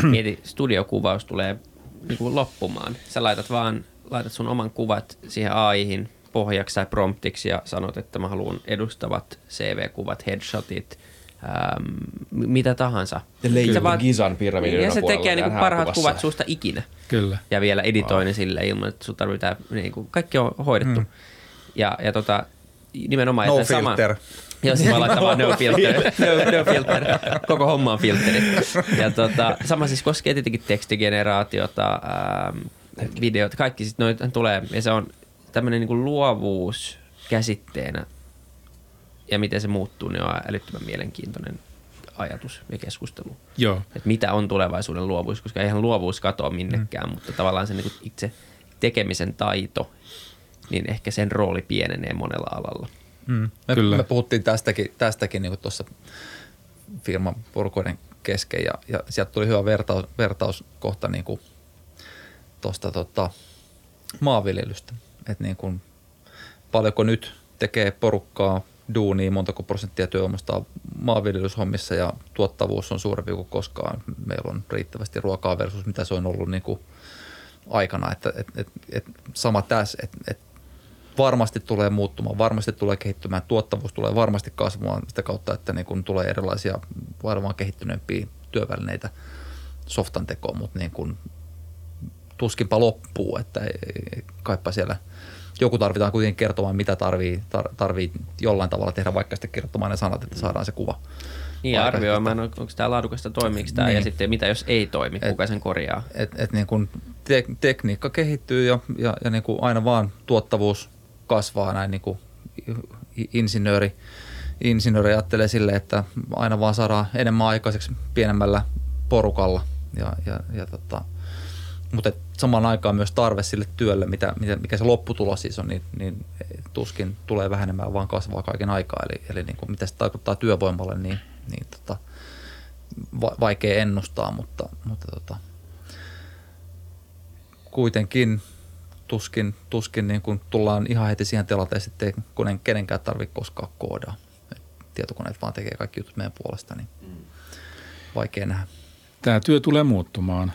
Mieti, studiokuvaus tulee niin kuin loppumaan. Sä laitat vaan, laitat sun oman kuvat siihen AIhin pohjaksi tai promptiksi ja sanot, että mä haluan edustavat CV-kuvat, headshotit, ähm, mitä tahansa. Ja leijuu vaan- Gizan pyramidin Ja se tekee niin kuin tähän parhaat kuvassa. kuvat susta ikinä. Kyllä. Ja vielä editoi ne sille ilman, että sun tarvitaan, niin kuin, kaikki on hoidettu. Mm. Ja, ja tota, nimenomaan... No että filter. Joo, se voi laittaa vaan no filter. No, no filter. Koko homma on filteri. Ja tota, sama siis koskee tietenkin tekstigeneraatiota, ähm, videot, kaikki sit noita tulee. Ja se on tämmöinen niinku luovuus käsitteenä ja miten se muuttuu, niin on älyttömän mielenkiintoinen ajatus ja keskustelu. Joo. Että mitä on tulevaisuuden luovuus, koska eihän luovuus katoa minnekään, mm. mutta tavallaan se niinku itse tekemisen taito, niin ehkä sen rooli pienenee monella alalla. Mm. Me, Kyllä. me puhuttiin tästäkin, tästäkin niin tuossa firman porukoiden kesken ja, ja sieltä tuli hyvä vertaus, vertauskohta niin tuosta tota, maanviljelystä. Että niin kuin, paljonko nyt tekee porukkaa duunia, montako prosenttia työvoimasta on maanviljelyshommissa ja tuottavuus on suurempi kuin koskaan. Meillä on riittävästi ruokaa versus mitä se on ollut niin kuin aikana. Että, et, et, et sama tässä, että et varmasti tulee muuttumaan, varmasti tulee kehittymään, tuottavuus tulee varmasti kasvamaan sitä kautta, että niin kun tulee erilaisia varmaan kehittyneempiä työvälineitä softan tekoon, mutta niin kun tuskinpa loppuu, että kaipa siellä joku tarvitaan kuitenkin kertomaan, mitä tarvii, tar, tarvii jollain tavalla tehdä, vaikka sitten kirjoittamaan ne sanat, että saadaan se kuva. Niin, ja arvioimaan, on, onko tämä laadukasta, toimiiko tämä, Niin. ja sitten mitä jos ei toimi, Et- kuka sen korjaa. Et, et niin kun te, tekniikka kehittyy ja, ja, ja niin kuin aina vaan tuottavuus kasvaa näin niin kuin insinööri, insinööri ajattelee silleen, että aina vaan saadaan enemmän aikaiseksi pienemmällä porukalla. Ja, ja, ja tota, mutta et samaan aikaan myös tarve sille työlle, mitä, mikä se lopputulos siis on, niin, niin tuskin tulee vähenemään, vaan kasvaa kaiken aikaa. Eli, eli niin kuin mitä se tarkoittaa työvoimalle, niin, niin tota, va- vaikea ennustaa, mutta, mutta tota, kuitenkin tuskin, tuskin niin kuin tullaan ihan heti siihen tilanteeseen, että kun en kenenkään tarvitse koskaan koodaa. Et Tietokoneet vaan tekee kaikki jutut meidän puolesta, niin vaikea nähdä. Tämä työ tulee muuttumaan.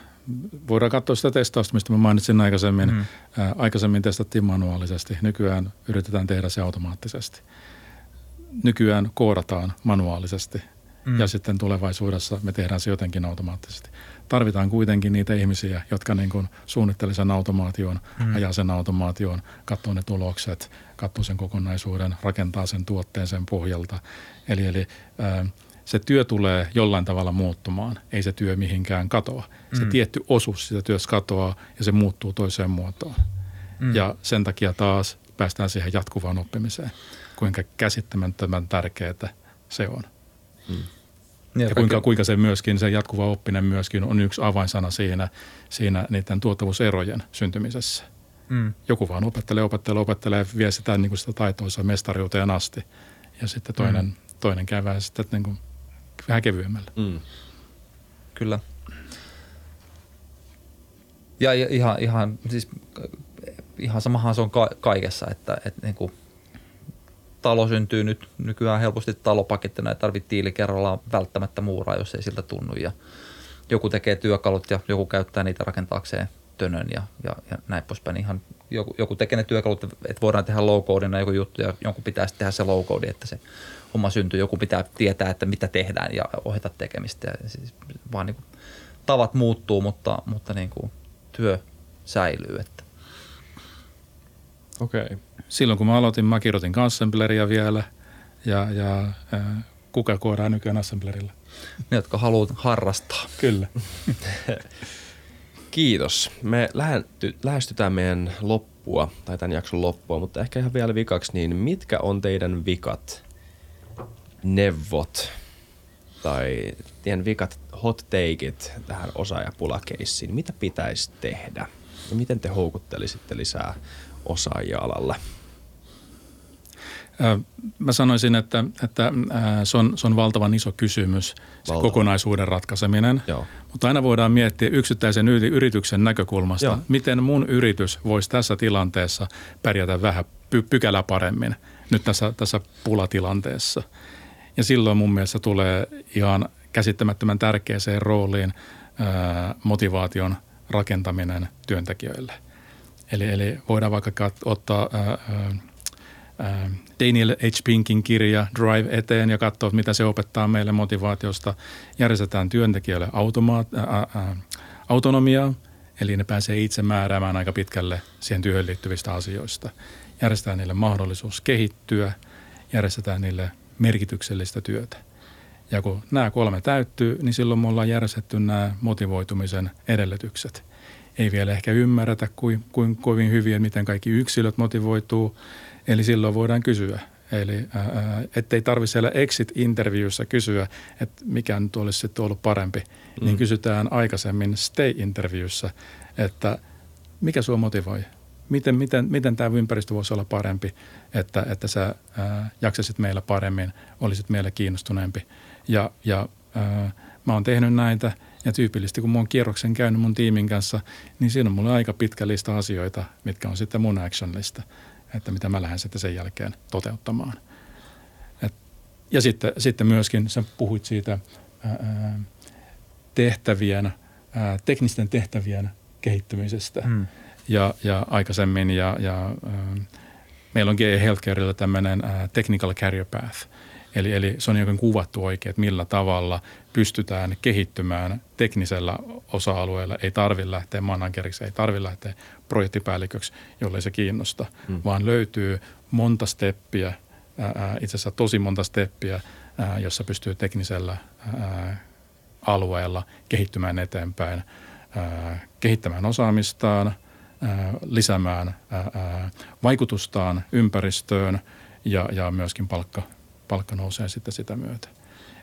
Voidaan katsoa sitä testausta, mistä mä mainitsin aikaisemmin. Mm. Ää, aikaisemmin testattiin manuaalisesti. Nykyään yritetään tehdä se automaattisesti. Nykyään koodataan manuaalisesti mm. ja sitten tulevaisuudessa me tehdään se jotenkin automaattisesti. Tarvitaan kuitenkin niitä ihmisiä, jotka niin kuin suunnittelee sen automaation, mm. ajaa sen automaation, katsoo ne tulokset, katsoo sen kokonaisuuden, rakentaa sen tuotteen sen pohjalta. Eli, eli ää, se työ tulee jollain tavalla muuttumaan, ei se työ mihinkään katoa. Se Mm. tietty osuus sitä työstä katoaa ja se muuttuu toiseen muotoon. Mm. Ja sen takia taas päästään siihen jatkuvaan oppimiseen, kuinka käsittämättömän tärkeää se on. Ja kuinka, kuinka se myöskin, se jatkuva oppinen myöskin on yksi avainsana siinä, siinä niiden tuottavuuserojen syntymisessä. Mm. Joku vaan opettelee, opettelee, opettelee, vie sitä, niin kuin sitä taitoonsa mestariuteen asti. Ja sitten toinen, mm. toinen käy vähän, sitten, niin kuin, vähän kevyemmällä. Mm. Kyllä. Ja ihan, ihan, siis, ihan samahan se on ka- kaikessa, että, että niin kuin talo syntyy nyt nykyään helposti talopakettina ja tarvitsee tiili kerrallaan välttämättä muuraa, jos ei siltä tunnu. Ja joku tekee työkalut ja joku käyttää niitä rakentaakseen tönön ja, ja, ja näin poispäin. Ihan joku, joku tekee ne työkalut, että voidaan tehdä low codina joku juttu ja jonkun pitää sitten tehdä se low code, että se homma syntyy. Joku pitää tietää, että mitä tehdään ja ohjata tekemistä. Ja siis vaan niin kuin, tavat muuttuu, mutta, mutta niin kuin, työ säilyy. Että. Okei. Okay. Silloin kun mä aloitin, mä kirjoitin assembleria vielä ja, ja äh, kuka koodaa nykyään assemblerilla? Ne, jotka haluaa harrastaa. Kyllä. Kiitos. Me lähestytään meidän loppua, tai tämän jakson loppua, mutta ehkä ihan vielä vikaksi, niin mitkä on teidän vikat, neuvot tai teidän vikat hot takeit tähän osaajapulakeissiin? Mitä pitäisi tehdä? Ja miten te houkuttelisitte lisää osaajia alalle? Mä sanoisin, että, että se, on, se on valtavan iso kysymys, se Valtava. kokonaisuuden ratkaiseminen. Joo. Mutta aina voidaan miettiä yksittäisen yri- yrityksen näkökulmasta. Joo. miten mun yritys voisi tässä tilanteessa pärjätä vähän py- pykälä paremmin nyt tässä, tässä pulatilanteessa. Ja silloin mun mielestä tulee ihan käsittämättömän tärkeäseen rooliin motivaation rakentaminen työntekijöille. Eli, eli voidaan vaikka ottaa ää, ää, Daniel H. Pinkin kirja Drive eteen ja katsoa, mitä se opettaa meille motivaatiosta. Järjestetään työntekijöille automaat, ää, ää, autonomiaa, eli ne pääsee itse määräämään aika pitkälle siihen työhön liittyvistä asioista. Järjestetään niille mahdollisuus kehittyä, järjestetään niille merkityksellistä työtä. Ja kun nämä kolme täyttyy, niin silloin me ollaan järjestetty nämä motivoitumisen edellytykset. Ei vielä ehkä ymmärretä kuin, kuin kovin hyvin, miten kaikki yksilöt motivoituu. Eli silloin voidaan kysyä. Eli ää, ettei tarvitse siellä exit-interviewssä kysyä, että mikä nyt olisi sitten ollut parempi. Niin mm. Niin kysytään aikaisemmin stay-interviewssä, että mikä sua motivoi? Miten, miten, miten tämä ympäristö voisi olla parempi, että, että sä ää, jaksasit meillä paremmin, olisit meille kiinnostuneempi – ja, ja ää, mä oon tehnyt näitä ja tyypillisesti kun mä oon kierroksen käynyt mun tiimin kanssa, niin siinä on mulla aika pitkä lista asioita, mitkä on sitten mun action lista, että mitä mä lähden sitten sen jälkeen toteuttamaan. Et, ja sitten, sitten myöskin sä puhuit siitä ää, tehtävien, ää, teknisten tehtävien kehittymisestä hmm. Ja, ja aikaisemmin ja, ja ää, meillä on GE Healthcarella tämmöinen technical career path – Eli, eli se on jokin kuvattu oikein, että millä tavalla pystytään kehittymään teknisellä osa-alueella. Ei tarvitse lähteä manageriksi, ei tarvitse lähteä projektipäälliköksi, jollei se kiinnosta, hmm. vaan löytyy monta steppiä, ää, itse asiassa tosi monta steppiä, jossa pystyy teknisellä alueella kehittymään eteenpäin, ää, kehittämään osaamistaan, lisäämään ää, vaikutustaan ympäristöön ja, ja myöskin palkka, palkka nousee sitten sitä myötä.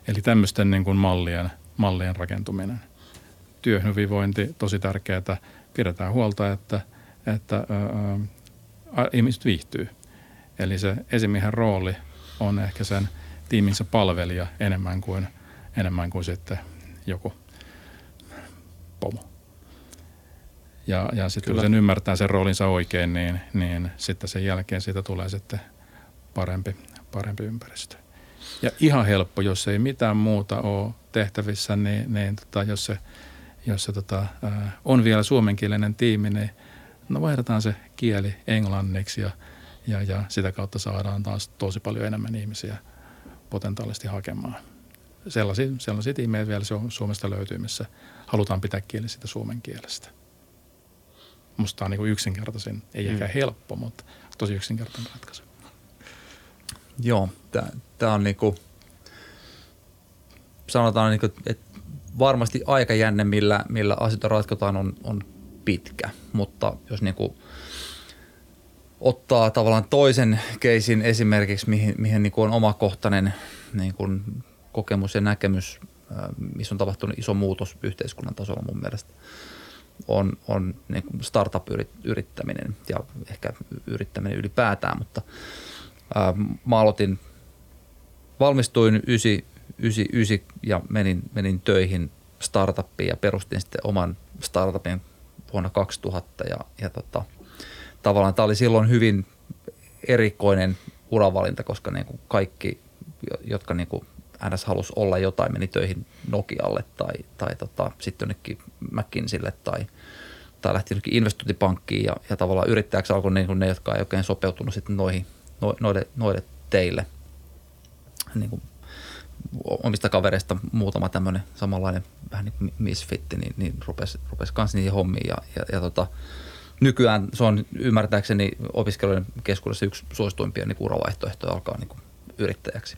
Eli tämmöisten niin kuin mallien, mallien rakentuminen. Työhyvinvointi, tosi tärkeää. Pidetään huolta, että, että ää, ihmiset viihtyy. Eli se esimiehen rooli on ehkä sen tiiminsä palvelija enemmän kuin, enemmän kuin sitten joku pomo. Ja, ja sitten kun sen ymmärtää sen roolinsa oikein, niin, niin sitten sen jälkeen siitä tulee sitten parempi, parempi ympäristö. Ja ihan helppo, jos ei mitään muuta ole tehtävissä, niin, niin tota, jos se, jos se tota, on vielä suomenkielinen tiimi, niin no vaihdetaan se kieli englanniksi ja, ja, ja sitä kautta saadaan taas tosi paljon enemmän ihmisiä potentiaalisesti hakemaan. Sellaisia, sellaisia tiimejä vielä Suomesta löytyy, missä halutaan pitää kieli sitä suomen kielestä. Musta on niin yksinkertaisin, ei mm. ehkä helppo, mutta tosi yksinkertainen ratkaisu. Joo, tämä on niinku, sanotaan niinku, että varmasti aikajänne, millä, millä asioita ratkotaan on, on pitkä, mutta jos niinku ottaa tavallaan toisen keisin esimerkiksi, mihin, mihin niinku on omakohtainen niinku kokemus ja näkemys, missä on tapahtunut iso muutos yhteiskunnan tasolla mun mielestä, on, on niin startup-yrittäminen ja ehkä yrittäminen ylipäätään, mutta – mä aloitin, valmistuin 99 ja menin, menin töihin startuppiin ja perustin sitten oman startupin vuonna 2000 ja, ja tota, tavallaan tämä oli silloin hyvin erikoinen uravalinta, koska niin kuin kaikki, jotka niin kuin NS halusi olla jotain, meni töihin Nokialle tai, tai tota, sitten jonnekin McKinseylle tai, tai lähti jonnekin investointipankkiin ja, ja tavallaan yrittäjäksi alkoi niin ne, jotka ei oikein sopeutunut sitten noihin noille, noille teille. Niin kuin omista kavereista muutama tämmöinen samanlainen vähän niin kuin misfitti, niin, niin rupesi, rupesi kans niihin hommiin. Ja, ja, ja tota, nykyään se on ymmärtääkseni opiskelijoiden keskuudessa yksi suosituimpia niin uravaihtoehtoja alkaa niin kuin yrittäjäksi.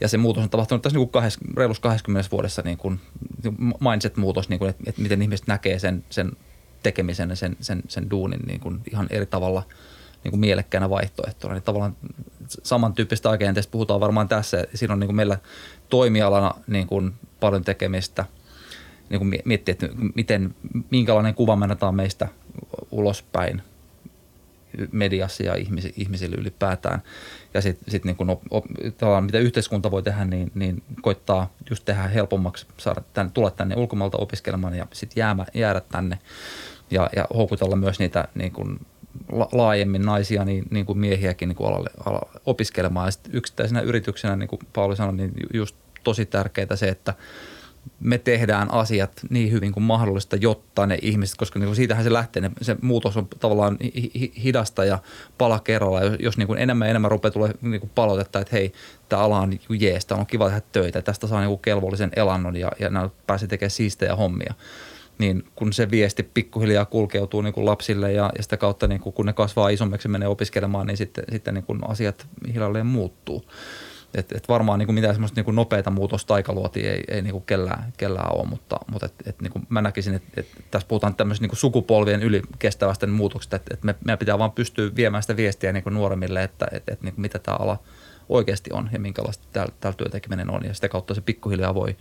Ja se muutos on tapahtunut tässä niin kuin kahes, reilus 20 vuodessa niin kuin mindset-muutos, niin kuin, että, että miten ihmiset näkee sen, sen tekemisen ja sen, sen, sen duunin niin kuin ihan eri tavalla – niin kuin mielekkäänä vaihtoehtona. Niin tavallaan samantyyppistä agenteista puhutaan varmaan tässä. Siinä on niin kuin meillä toimialana niin kuin paljon tekemistä niin kuin miettiä, että miten, minkälainen kuva me meistä ulospäin mediassa ja ihmisille ylipäätään. Ja sitten sit niin mitä yhteiskunta voi tehdä, niin, niin koittaa just tehdä helpommaksi saada tänne, tulla tänne ulkomailta opiskelemaan ja sitten jäädä tänne ja, ja houkutella myös niitä niin kuin la- laajemmin naisia, niin, niin kuin miehiäkin niin kuin alalle, alalle opiskelemaan. Ja sit yksittäisenä yrityksenä, niin kuin Pauli sanoi, niin just tosi tärkeää se, että me tehdään asiat niin hyvin kuin mahdollista, jotta ne ihmiset, koska niin kuin siitähän se lähtee, ne, se muutos on tavallaan hi- hi- hidasta ja pala kerralla. Jos, jos niin kuin enemmän ja enemmän rupeaa tulee niin kuin palautetta, että hei, tämä ala on niin jees, on kiva tehdä töitä, tästä saa niin kuin kelvollisen elannon ja, ja pääsee tekemään siistejä hommia niin kun se viesti pikkuhiljaa kulkeutuu niin kuin lapsille ja, ja sitä kautta niin kuin, kun ne kasvaa isommaksi ja menee opiskelemaan, niin sitten, sitten niin kuin asiat hiljalleen muuttuu. Et, et varmaan niin kuin mitään semmoista niin kuin nopeata muutosta aikaluotia ei, ei niin kuin kellään, kellään ole, mutta, mutta et, et niin kuin mä näkisin, että et tässä puhutaan tämmöistä niin kuin sukupolvien yli kestävästä muutoksesta, että et me, meidän pitää vaan pystyä viemään sitä viestiä niin kuin nuoremmille, että et, et niin kuin mitä tämä ala oikeasti on ja minkälaista täällä, täällä työtekeminen on ja sitä kautta se pikkuhiljaa voi,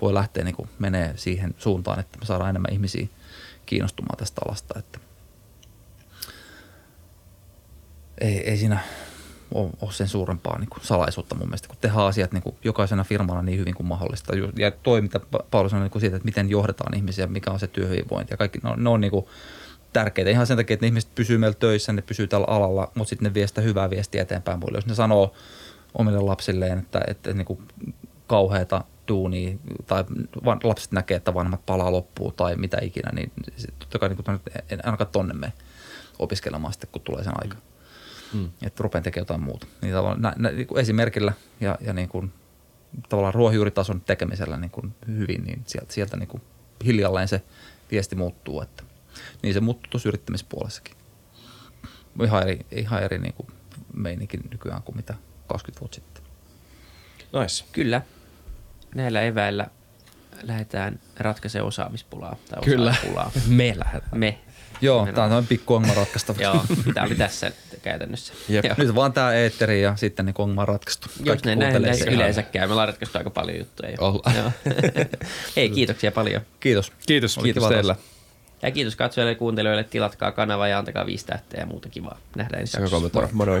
voi lähteä niin kuin menee siihen suuntaan, että me saadaan enemmän ihmisiä kiinnostumaan tästä alasta. Että ei, ei siinä ole, ole sen suurempaa niin kuin salaisuutta mun mielestä, kun tehdään asiat niin kuin jokaisena firmana niin hyvin kuin mahdollista. Ja toi, mitä Paolo sanoi niin kuin siitä, että miten johdetaan ihmisiä, mikä on se työhyvinvointi ja kaikki, no, ne on niin kuin tärkeitä. Ihan sen takia, että ne ihmiset pysyy meillä töissä, ne pysyy tällä alalla, mutta sitten ne vie sitä hyvää viestiä eteenpäin muille. Jos ne sanoo omille lapsilleen, että, että, niin kuin kauheata duunia tai lapset näkee, että vanhemmat palaa loppuun tai mitä ikinä, niin totta kai niin kuin, en ainakaan tonne mene opiskelemaan sitten, kun tulee sen aika. Mm. Että rupean tekemään jotain muuta. Niin tavallaan nä, nä, niin kuin esimerkillä ja, ja niin kuin, tavallaan ruohonjuuritason tekemisellä niin kuin hyvin, niin sieltä, sieltä niin kuin hiljalleen se viesti muuttuu. Että, niin se muuttuu tuossa yrittämispuolessakin. Ihan eri, ihan eri niin kuin meininkin nykyään kuin mitä 20 vuotta sitten. Nice. Kyllä. Näillä eväillä lähdetään ratkaisemaan osaamispulaa. Tai Kyllä. osaajapulaa. Me lähdetään. Me. Joo, tämä on tämmöinen pikku ongelma ratkaistava. Joo, tämä oli tässä käytännössä. Jep. Joo. Nyt vaan tämä eetteri ja sitten niin ongelma on ratkaistu. Jos ne näin, sitä. yleensä käy. Me ollaan ratkaistu aika paljon juttuja. jo. Ollaan. Joo. Hei, kiitoksia paljon. Kiitos. Kiitos. Oli Kiitos teille. Ja kiitos katsojille ja kuuntelijoille. Tilatkaa kanava ja antakaa viisi tähteä ja muuta kivaa. Nähdään ensi Se on jaksossa. Moro.